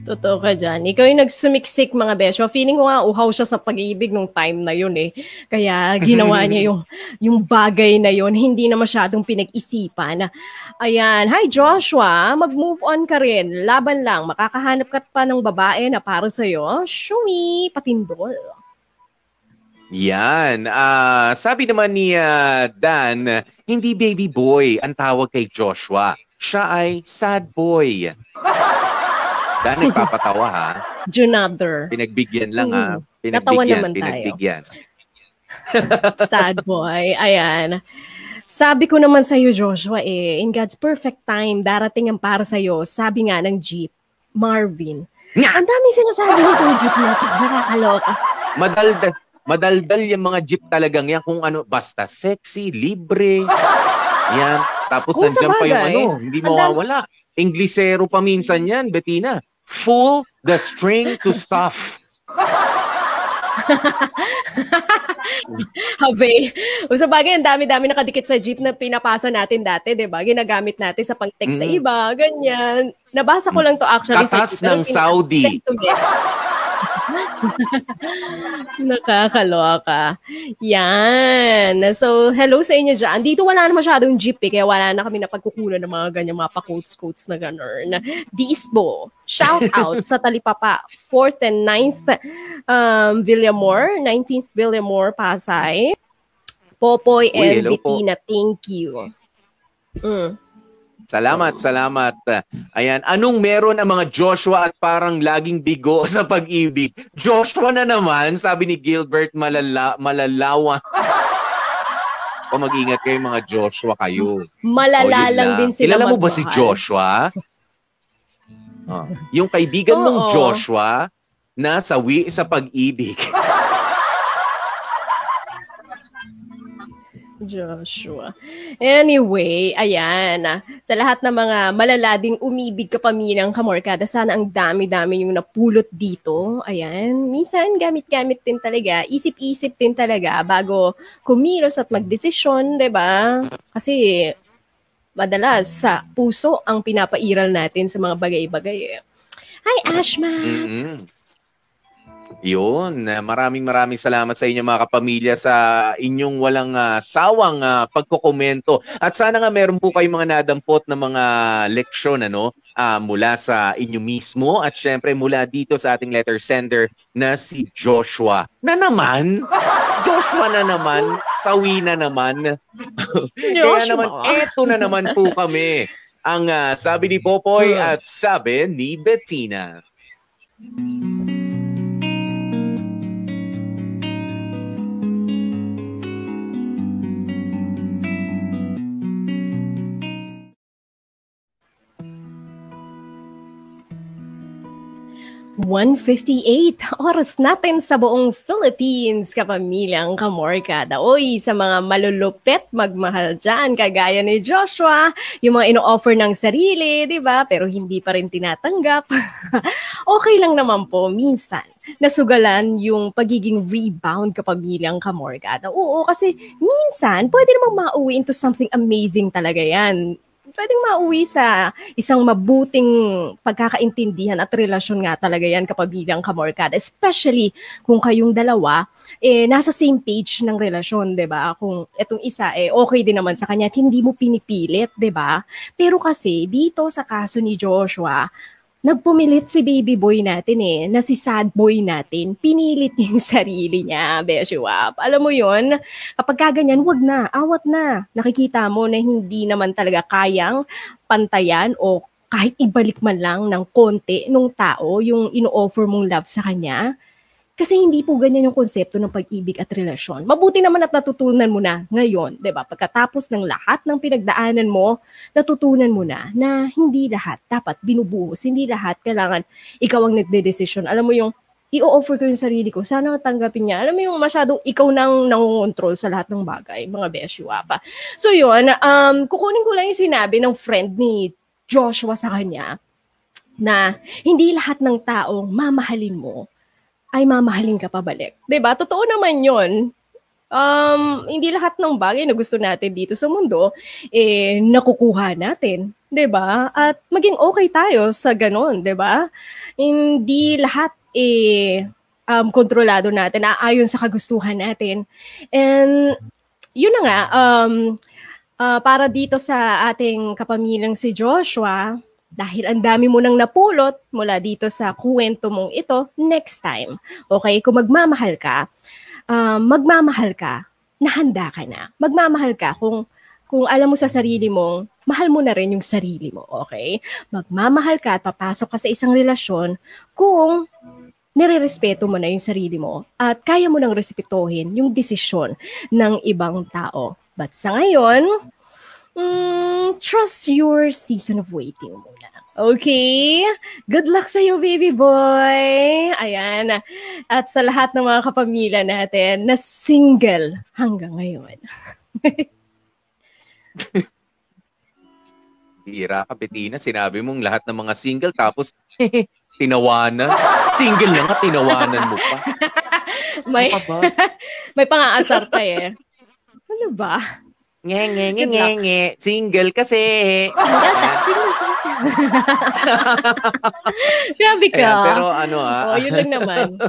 Totoo ka dyan. Ikaw yung nagsumiksik mga besyo. Feeling ko nga uhaw siya sa pag-ibig nung time na yun eh. Kaya ginawa niya yung, yung bagay na yun. Hindi na masyadong pinag-isipan. Ayan. Hi Joshua, mag-move on ka rin. Laban lang. Makakahanap ka pa ng babae na para sa'yo. Shumi, patindol. Yan. Ah, sabi naman ni ah, Dan, hindi baby boy ang tawag kay Joshua. Siya ay sad boy. Dan, nagpapatawa ha. Junother. Pinagbigyan lang ha. Mm. Pinagbigyan, naman tayo. pinagbigyan. Sad boy. Ayan. Sabi ko naman sa'yo, Joshua, eh, in God's perfect time, darating ang para sa'yo. Sabi nga ng Jeep, Marvin. Nga! Ang daming sinasabi nitong Jeep na. Nakakaloka. Madaldal, madaldal yung mga jeep talagang yan kung ano, basta sexy, libre. Yan. Tapos Kung sa nandiyan pa yung ano, hindi mawawala. Inglesero pa minsan yan, Bettina. Full the string to stuff. Habe. O sa bagay, ang dami-dami nakadikit sa Jeep na pinapasa natin dati, di ba? Ginagamit natin sa pang-text sa Mm. iba, ganyan. Nabasa ko lang to actually sa Katas Jeep, pero ng Saudi. Nakakaloka. Yan. So, hello sa inyo dyan. Dito wala na masyadong jeep eh, kaya wala na kami napagkukunan ng mga ganyan, mga pa-quotes-quotes na gano'n. Disbo, shout out sa Talipapa, 4th and 9th um, Villamor, 19th Villamor, Pasay. Popoy Uy, and. Bettina, thank you. Mm. Salamat, salamat. Ayan, anong meron ang mga Joshua at parang laging bigo sa pag-ibig? Joshua na naman, sabi ni Gilbert Malala, Malalawa. o mag-ingat kayo mga Joshua kayo. Malala O, yun lang din sila Kilala mo ba si. Joshua? Ah, yung kaibigan Oo. Joshua na sawi sa pag-ibig. Joshua. Anyway, ayan. Sa lahat ng mga malalading umibig kapaminang kamorkada, sana ang dami-dami yung napulot dito. Ayan. Minsan, gamit-gamit din talaga. Isip-isip din talaga bago kumilos at magdesisyon, ba? Kasi madalas sa puso ang pinapairal natin sa mga bagay-bagay. eh. Hi, Ashmat! mm Yun, ah, maraming maraming salamat sa inyo mga kapamilya sa inyong walang ah, sawang ah, pagkokomento. At sana nga meron po kayong mga nadampot na mga leksyon ano, ah, mula sa inyo mismo at syempre mula dito sa ating letter sender na si Joshua. Na naman, Joshua na naman, sawi na naman. Kaya naman, eto na naman po kami. Ang ah, sabi ni Popoy Hmm. at sabi ni Bettina. 1.58 oras natin sa buong Philippines, kapamilyang kamorkada. Oy, sa mga malulupit magmahal dyan, kagaya ni Joshua, yung mga ino-offer ng sarili, di ba? Pero hindi pa rin tinatanggap. okay lang naman po, minsan, nasugalan yung pagiging rebound kapamilyang kamorkada. Oo, kasi minsan, pwede namang mauwi into something amazing talaga yan pwedeng mauwi sa isang mabuting pagkakaintindihan at relasyon nga talaga yan kapag bilang kamorkada. Especially kung kayong dalawa, eh, nasa same page ng relasyon, di ba? Kung itong isa, eh, okay din naman sa kanya at hindi mo pinipilit, di ba? Pero kasi, dito sa kaso ni Joshua, nagpumilit si baby boy natin eh, na si sad boy natin, pinilit yung sarili niya, Beshiwap. Alam mo yon kapag kaganyan, wag na, awat na. Nakikita mo na hindi naman talaga kayang pantayan o kahit ibalik man lang ng konti nung tao yung ino-offer mong love sa kanya, kasi hindi po ganyan yung konsepto ng pag-ibig at relasyon. Mabuti naman at natutunan mo na ngayon, 'di ba? Pagkatapos ng lahat ng pinagdaanan mo, natutunan mo na na hindi lahat dapat binubuhos, hindi lahat kailangan ikaw ang nagde-decision. Alam mo yung i-offer ko yung sarili ko, sana tanggapin niya. Alam mo yung masyadong ikaw nang nangongontrol sa lahat ng bagay, mga beshiwa pa. So yun, um, kukunin ko lang yung sinabi ng friend ni Joshua sa kanya na hindi lahat ng taong mamahalin mo ay mamahalin ka pabalik. ba diba? Totoo naman yon um, hindi lahat ng bagay na gusto natin dito sa mundo, eh, nakukuha natin. 'di ba? At maging okay tayo sa ganun, 'di ba? Hindi lahat eh um, kontrolado natin, aayon sa kagustuhan natin. And yun na nga, um, uh, para dito sa ating kapamilyang si Joshua, dahil ang dami mo nang napulot mula dito sa kwento mong ito, next time, okay, kung magmamahal ka, uh, magmamahal ka, nahanda ka na. Magmamahal ka kung kung alam mo sa sarili mong mahal mo na rin yung sarili mo, okay? Magmamahal ka at papasok ka sa isang relasyon kung nire-respeto mo na yung sarili mo at kaya mo nang respetuhin yung desisyon ng ibang tao. But sa ngayon, mm, trust your season of waiting muna. Okay? Good luck sa iyo, baby boy! Ayan. At sa lahat ng mga kapamilya natin na single hanggang ngayon. Bira ka, Bettina. Sinabi mong lahat ng mga single tapos tinawanan. Single lang at tinawanan mo pa. may, ano ba? may pang-aasar pa eh. Ano ba? Nge, nge, nge, nge, nge. Single kasi. Grabe ka. Ayan, pero ano ah. oh, yun lang naman.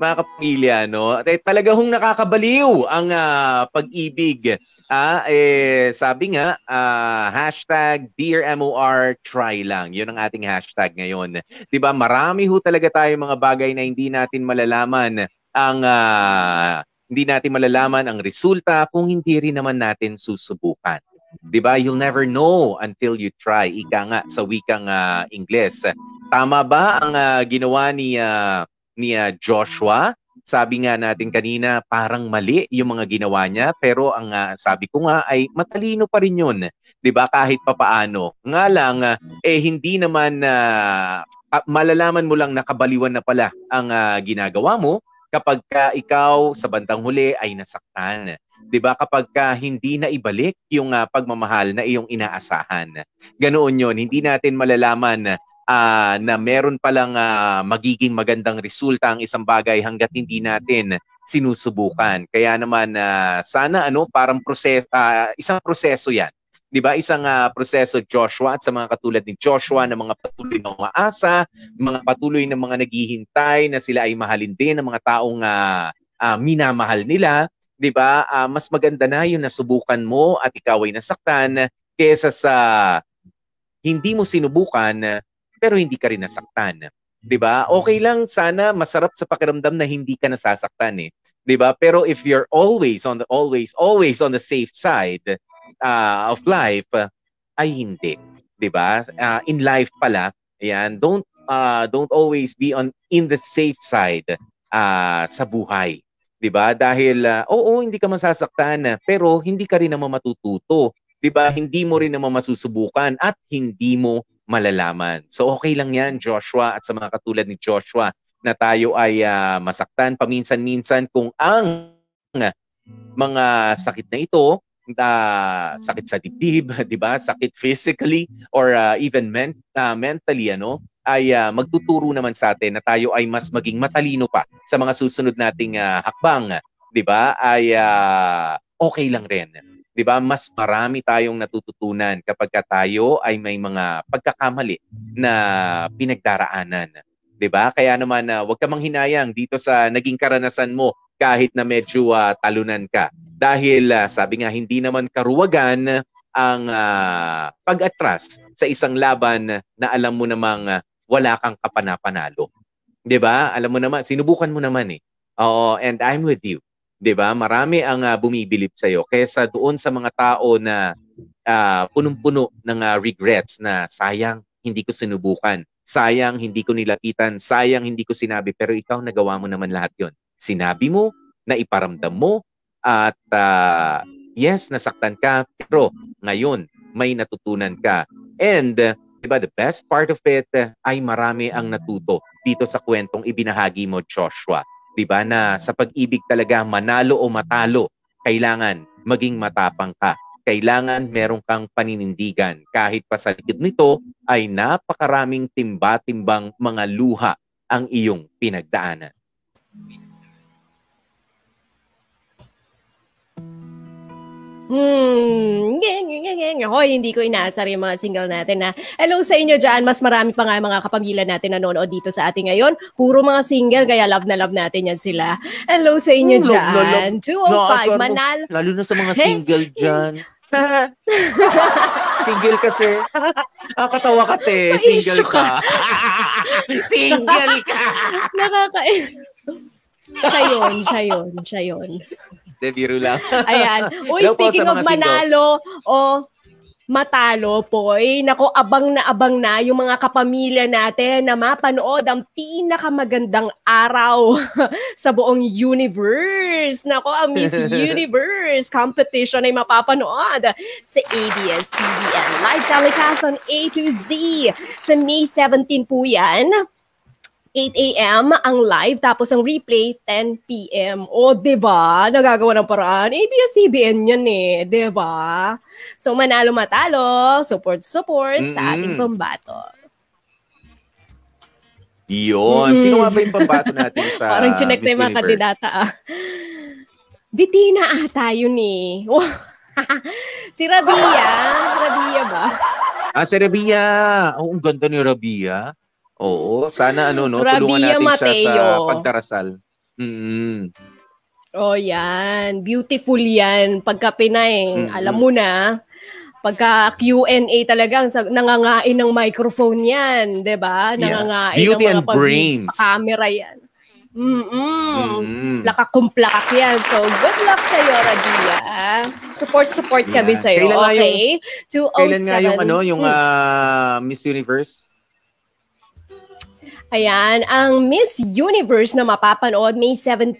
mga kapamilya, no? Eh, talaga hong nakakabaliw ang uh, pag-ibig. Ah, eh, sabi nga, uh, hashtag Dear MOR, try lang. Yun ang ating hashtag ngayon. 'Di ba Marami ho talaga tayo mga bagay na hindi natin malalaman ang uh, hindi natin malalaman ang resulta kung hindi rin naman natin susubukan. 'Di ba? You'll never know until you try. Ika nga sa wikang uh, Ingles. Tama ba ang uh, ginawa ni uh, ni uh, Joshua? Sabi nga natin kanina, parang mali yung mga ginawa niya, pero ang uh, sabi ko nga ay matalino pa rin 'yun, 'di ba? Kahit papaano. Nga lang uh, eh hindi naman uh, malalaman mo lang nakabaliwan na pala ang uh, ginagawa mo kapag ka ikaw sa bandang huli ay nasaktan. 'Di ba? Kapag ka hindi na ibalik yung uh, pagmamahal na iyong inaasahan. Ganoon 'yon, hindi natin malalaman uh, na meron palang uh, magiging magandang resulta ang isang bagay hangga't hindi natin sinusubukan. Kaya naman uh, sana ano parang proseso uh, isang proseso 'yan 'di ba? Isang uh, proseso Joshua at sa mga katulad ni Joshua na mga patuloy na umaasa, mga patuloy na mga naghihintay na sila ay mahalin din ng mga taong uh, uh, minamahal nila, 'di ba? Uh, mas maganda na 'yung nasubukan mo at ikaw ay nasaktan kaysa sa hindi mo sinubukan pero hindi ka rin nasaktan. 'Di ba? Okay lang sana masarap sa pakiramdam na hindi ka nasasaktan eh. 'Di ba? Pero if you're always on the always always on the safe side, uh, of life uh, ay hindi, 'di ba? Uh, in life pala, ayan, don't uh, don't always be on in the safe side uh, sa buhay. 'Di ba? Dahil uh, oo, hindi ka masasaktan, pero hindi ka rin naman matututo. 'Di ba? Hindi mo rin naman masusubukan at hindi mo malalaman. So okay lang yan, Joshua, at sa mga katulad ni Joshua, na tayo ay ah, masaktan paminsan-minsan kung ang mga sakit na ito, ah, sakit sa dibdib, 'di ba? Sakit physically or ah, even men- ah, mentally ano, ay ah, magtuturo naman sa atin na tayo ay mas maging matalino pa sa mga susunod nating ah, hakbang, 'di ba? Ay ah, okay lang rin. 'Di ba? Mas marami tayong natututunan kapag ka tayo ay may mga pagkakamali na pinagdaraanan. 'Di ba? Kaya naman ah, huwag ka manghinayang dito sa naging karanasan mo kahit na medyo ah, talunan ka. Dahil ah, sabi nga hindi naman karuwagan ang ah, pag-atras sa isang laban na alam mo namang ah, wala kang kapanapanalo. 'Di ba? Alam mo naman, sinubukan mo naman eh. Oo, and I'm with you. 'Di ba? Marami ang ah, bumibilib sa iyo kaysa doon sa mga tao na ah, punong-puno ng ah, regrets na sayang hindi ko sinubukan. Sayang hindi ko nilapitan, sayang hindi ko sinabi pero ikaw nagawa mo naman lahat 'yon. Sinabi mo, na iparamdam mo at ah, yes, nasaktan ka pero ngayon may natutunan ka. And uh, 'di ba the best part of it uh, ay marami ang natuto dito sa kwentong ibinahagi mo Joshua. 'Di ba na sa pag-ibig talaga manalo o matalo, kailangan maging matapang ka. Kailangan meron kang paninindigan. Kahit pa sa likod nito ay napakaraming timba-timbang mga luha ang iyong pinagdaanan. Hmm. Hoy, hindi ko inaasar yung mga single natin na. Hello sa inyo dyan. Mas marami pa nga mga kapamilya natin nanonood dito sa atin ngayon. Puro mga single, kaya love na love natin yan sila. Hello sa inyo Hmm, love na love. dyan. 205 Naasar mo. Manal. Lalo na sa mga single dyan. single kasi. ah, katawa ka, te. Single ka. single ka. Nakaka... siya yun, siya yun, siya yun. De, biro lang. Ayan. Uy, Hello po speaking of manalo o matalo, poy, nako, abang na abang na yung mga kapamilya natin na mapanood ang pinakamagandang araw sa buong universe. Nako, ang Miss Universe competition ay mapapanood sa ABS-CBN. Live telecast on A to Z. Sa May 17 po yan. 8 a.m. ang live, tapos ang replay, 10 p.m. O, di ba? Nagagawa ng paraan. ABS-CBN yan eh, di ba? So, manalo matalo, support support sa ating pambato. Yun. Sino nga ba yung pambato natin sa Parang chinek na yung mga kandidata ah. Bitina ata yun eh. si Rabia. Rabia ba? Ah, si Rabia. Oo, ang ganda ni Rabia. Oo, sana ano, no, tulungan Rabia natin siya sa Mateo. pagdarasal. Mm. Oh, yan. Beautiful yan. Pagka Pinay, Mm-mm. alam mo na, pagka Q&A talagang sa, nangangain ng microphone yan, 'di ba? Yeah. Nangangain Beauty ng mga and brains. camera yan. Mm-mm. Mm. Lakakumplak yan. So, good luck sa'yo, Rabia. Support, support kami Yeah. sa'yo. Kailan okay? Kailan nga yung 207. ano, yung ah, Miss Universe? Ayan, ang Miss Universe na mapapanood May 17.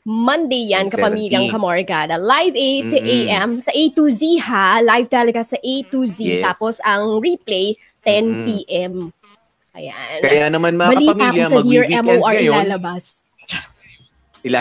Monday yan, kapamilyang 17. Kamorgada. Live 8 Mm-mm. a.m. sa A to Z ha. Live talaga sa A to Z. Yes. Tapos ang replay, 10 Mm-mm. p.m. Ayan. Kaya naman mga Balita kapamilya, ko sa Dear mag-weekend MOR ngayon. ilalabas. Ila.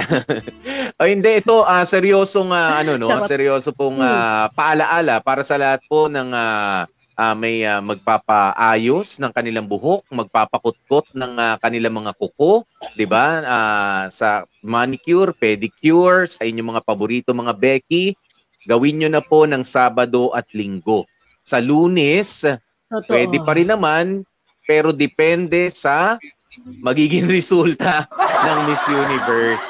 oh, hindi ito ah seryosong ah, ano no, seryoso pong ah, paalaala para sa lahat po ng ah, ah, may ah, magpapaayos ng kanilang buhok, magpapakutkot ng ah, kanilang mga kuko, 'di ba? Ah, sa manicure, pedicure, sa inyong mga paborito mga Becky, gawin nyo na po ng Sabado at Linggo. Sa Lunes, Totoo. Pwede pa rin naman, pero depende sa magiging resulta ng Miss Universe.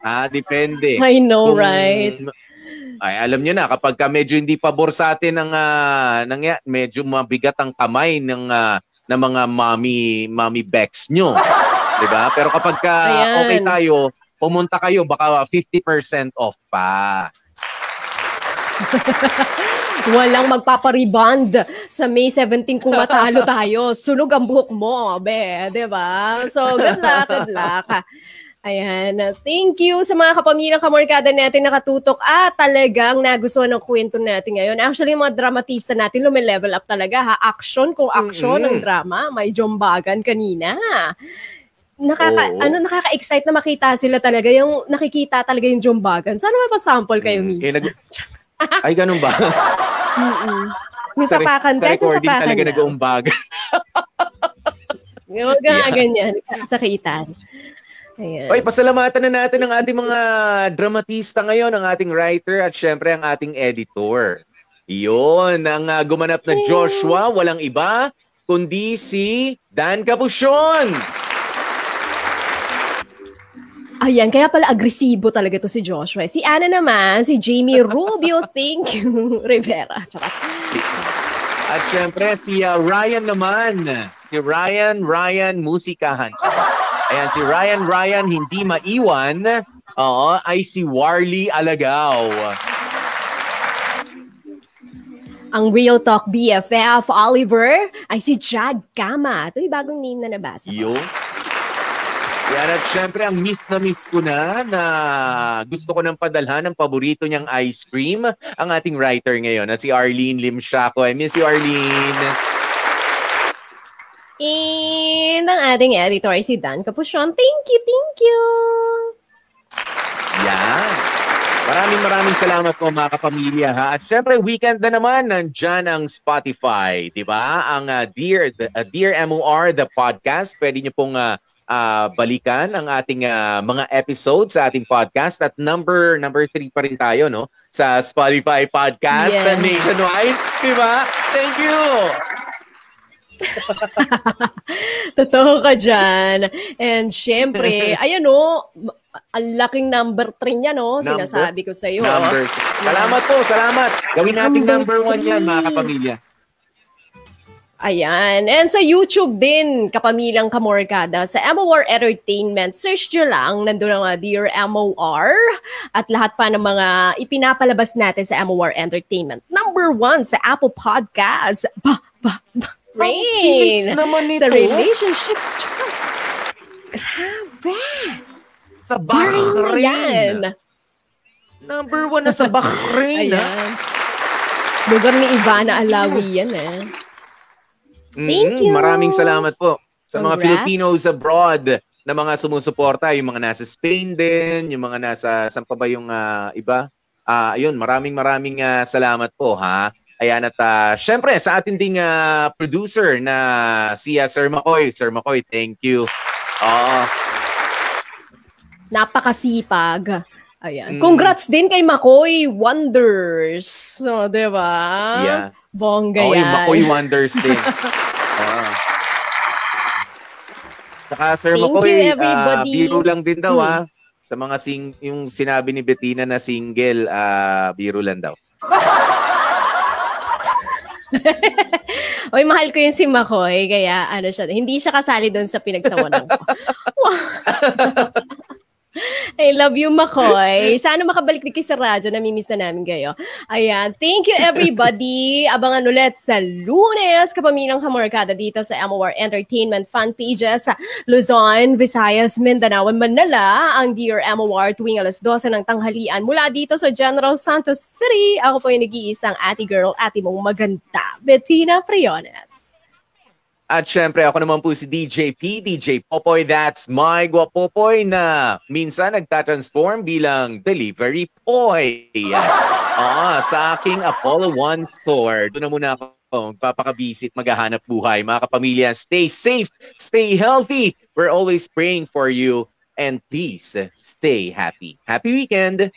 Ah, depende. I know, Kung- right? Ay, alam niyo na, kapag ka medyo hindi pabor sa atin ng, ah, ng medyo mabigat ang kamay ng, ah, ng mga mommy, mommy Bex nyo. 'Di ba? Pero kapag ka Ayan. okay tayo, pumunta kayo, baka 50% off pa. Walang magpapariband sa May 17 kung matalo tayo. Sunog ang buhok mo, be, 'di ba? So, good luck, good luck. Ayan. Thank you sa mga kapamilyang kamorkada natin nakatutok at talagang nagustuhan ng kwento natin ngayon. Actually, yung mga dramatista natin lumilevel up talaga ha. Action kung action ng Mm-mm. drama. May jombagan kanina. Nakaka, Oo. ano, nakaka-excite na makita sila talaga. Yung nakikita talaga yung jombagan. Sana may pa-sample kayo Mm, eh, minsan. nag- Ay, ganun ba? Mm-mm. Yung sa, re- sapakan, sa yung recording sapakan talaga lang. nag-uumbaga. Huwag ka nga Yeah. ganyan. Sakitan. Ayan. Oy, pasalamatan na natin ang ating mga dramatista ngayon, ang ating writer at syempre ang ating editor. Iyon, ang ah, gumanap na Joshua, walang iba, kundi si Dan Capuchon. Ayan, kaya pala agresibo talaga to si Joshua. Si Ana naman, si Jamie Rubio, thank you, Rivera. Charot. At syempre si ah, Ryan naman. Si Ryan, Ryan Musikahan. Ayan, si Ryan, Ryan hindi maiwan. Oo, ay si Warley Alagaw. Ang Real Talk BFF, Oliver, ay si Chad Kama. Ito yung bagong name na nabasa. Yo. Yan at syempre ang miss na miss ko na na gusto ko nang padalhan ng paborito niyang ice cream ang ating writer ngayon na si Arlene Lim Shaco. I miss you Arlene. And ang ating editor si Dan Capuchon. Thank you, thank you. Yan. Maraming maraming salamat po mga kapamilya ha. At syempre weekend na naman nandyan ang Spotify, 'di ba? Ang uh, Dear the, uh, Dear MOR the podcast. Pwede niyo pong uh, uh, balikan ang ating uh, mga episodes sa ating podcast at number number 3 pa rin tayo no sa Spotify podcast Yeah. nationwide, 'di ba? Thank you. Totoo ka dyan. And syempre, ayan o, ang laking number 3 niya, no? Number? Sinasabi ko sa iyo. Number. Salamat po, salamat. Gawin nating number 1 yan mga kapamilya. Ayan. And sa YouTube din, kapamilyang kamorkada, sa MOR Entertainment, search nyo lang, nandun ang uh, Dear MOR, at lahat pa ng mga ipinapalabas natin sa MOR Entertainment. Number one sa Apple Podcast. Ba, ba, ba. Rain. naman Sa nito. relationships choice. Grabe. Sa Bahrain. Number 1 na sa Bahrain. ha? Lugar ni Ivana Alawi yan eh. Thank Mm, you. Maraming salamat po sa mga Congrats. Filipinos abroad na mga sumusuporta, yung mga nasa Spain din, yung mga nasa, saan pa ba yung ah, iba? Ah, ayun, maraming maraming ah, salamat po ha. Ayan at ah, syempre sa ating ding ah, producer na si ah, Sir Makoy. Sir Makoy, thank you. Oo. Napakasipag. Ayan. Mm. Congrats din kay Makoy Wonders. So, di ba? yeah. Bongga Oo, yan. Makoy Wonders din. Oo. Saka Sir Thank Makoy, you, ah, everybody. biro lang din daw Hmm. ah. Sa mga sing yung sinabi ni Bettina na single, ah, biro lang daw. Oy, mahal ko yung si Makoy. Kaya, ano siya, hindi siya kasali doon sa pinagtawanan ko. I love you, Makoy. Sana makabalik kayo sa radyo. Namimiss na namin kayo. Ayan. Thank you, everybody. Abangan ulit sa lunes. Kapamilang kamorkada dito sa MOR Entertainment fan pages sa Luzon, Visayas, Mindanao, and Manila. Ang Dear MOR tuwing alas 12 ng tanghalian mula dito sa General Santos City. Ako po yung nag-iisang ate girl, ate mong maganda, Bettina Priones. At syempre, ako naman po si DJ P, DJ Popoy, that's my guapopoy na minsan nagtatransform bilang delivery boy. Ah, sa aking Apollo One store. Doon na muna ako magpapakabisit, maghahanap buhay. Mga kapamilya, stay safe, stay healthy. We're always praying for you. And please, stay happy. Happy weekend!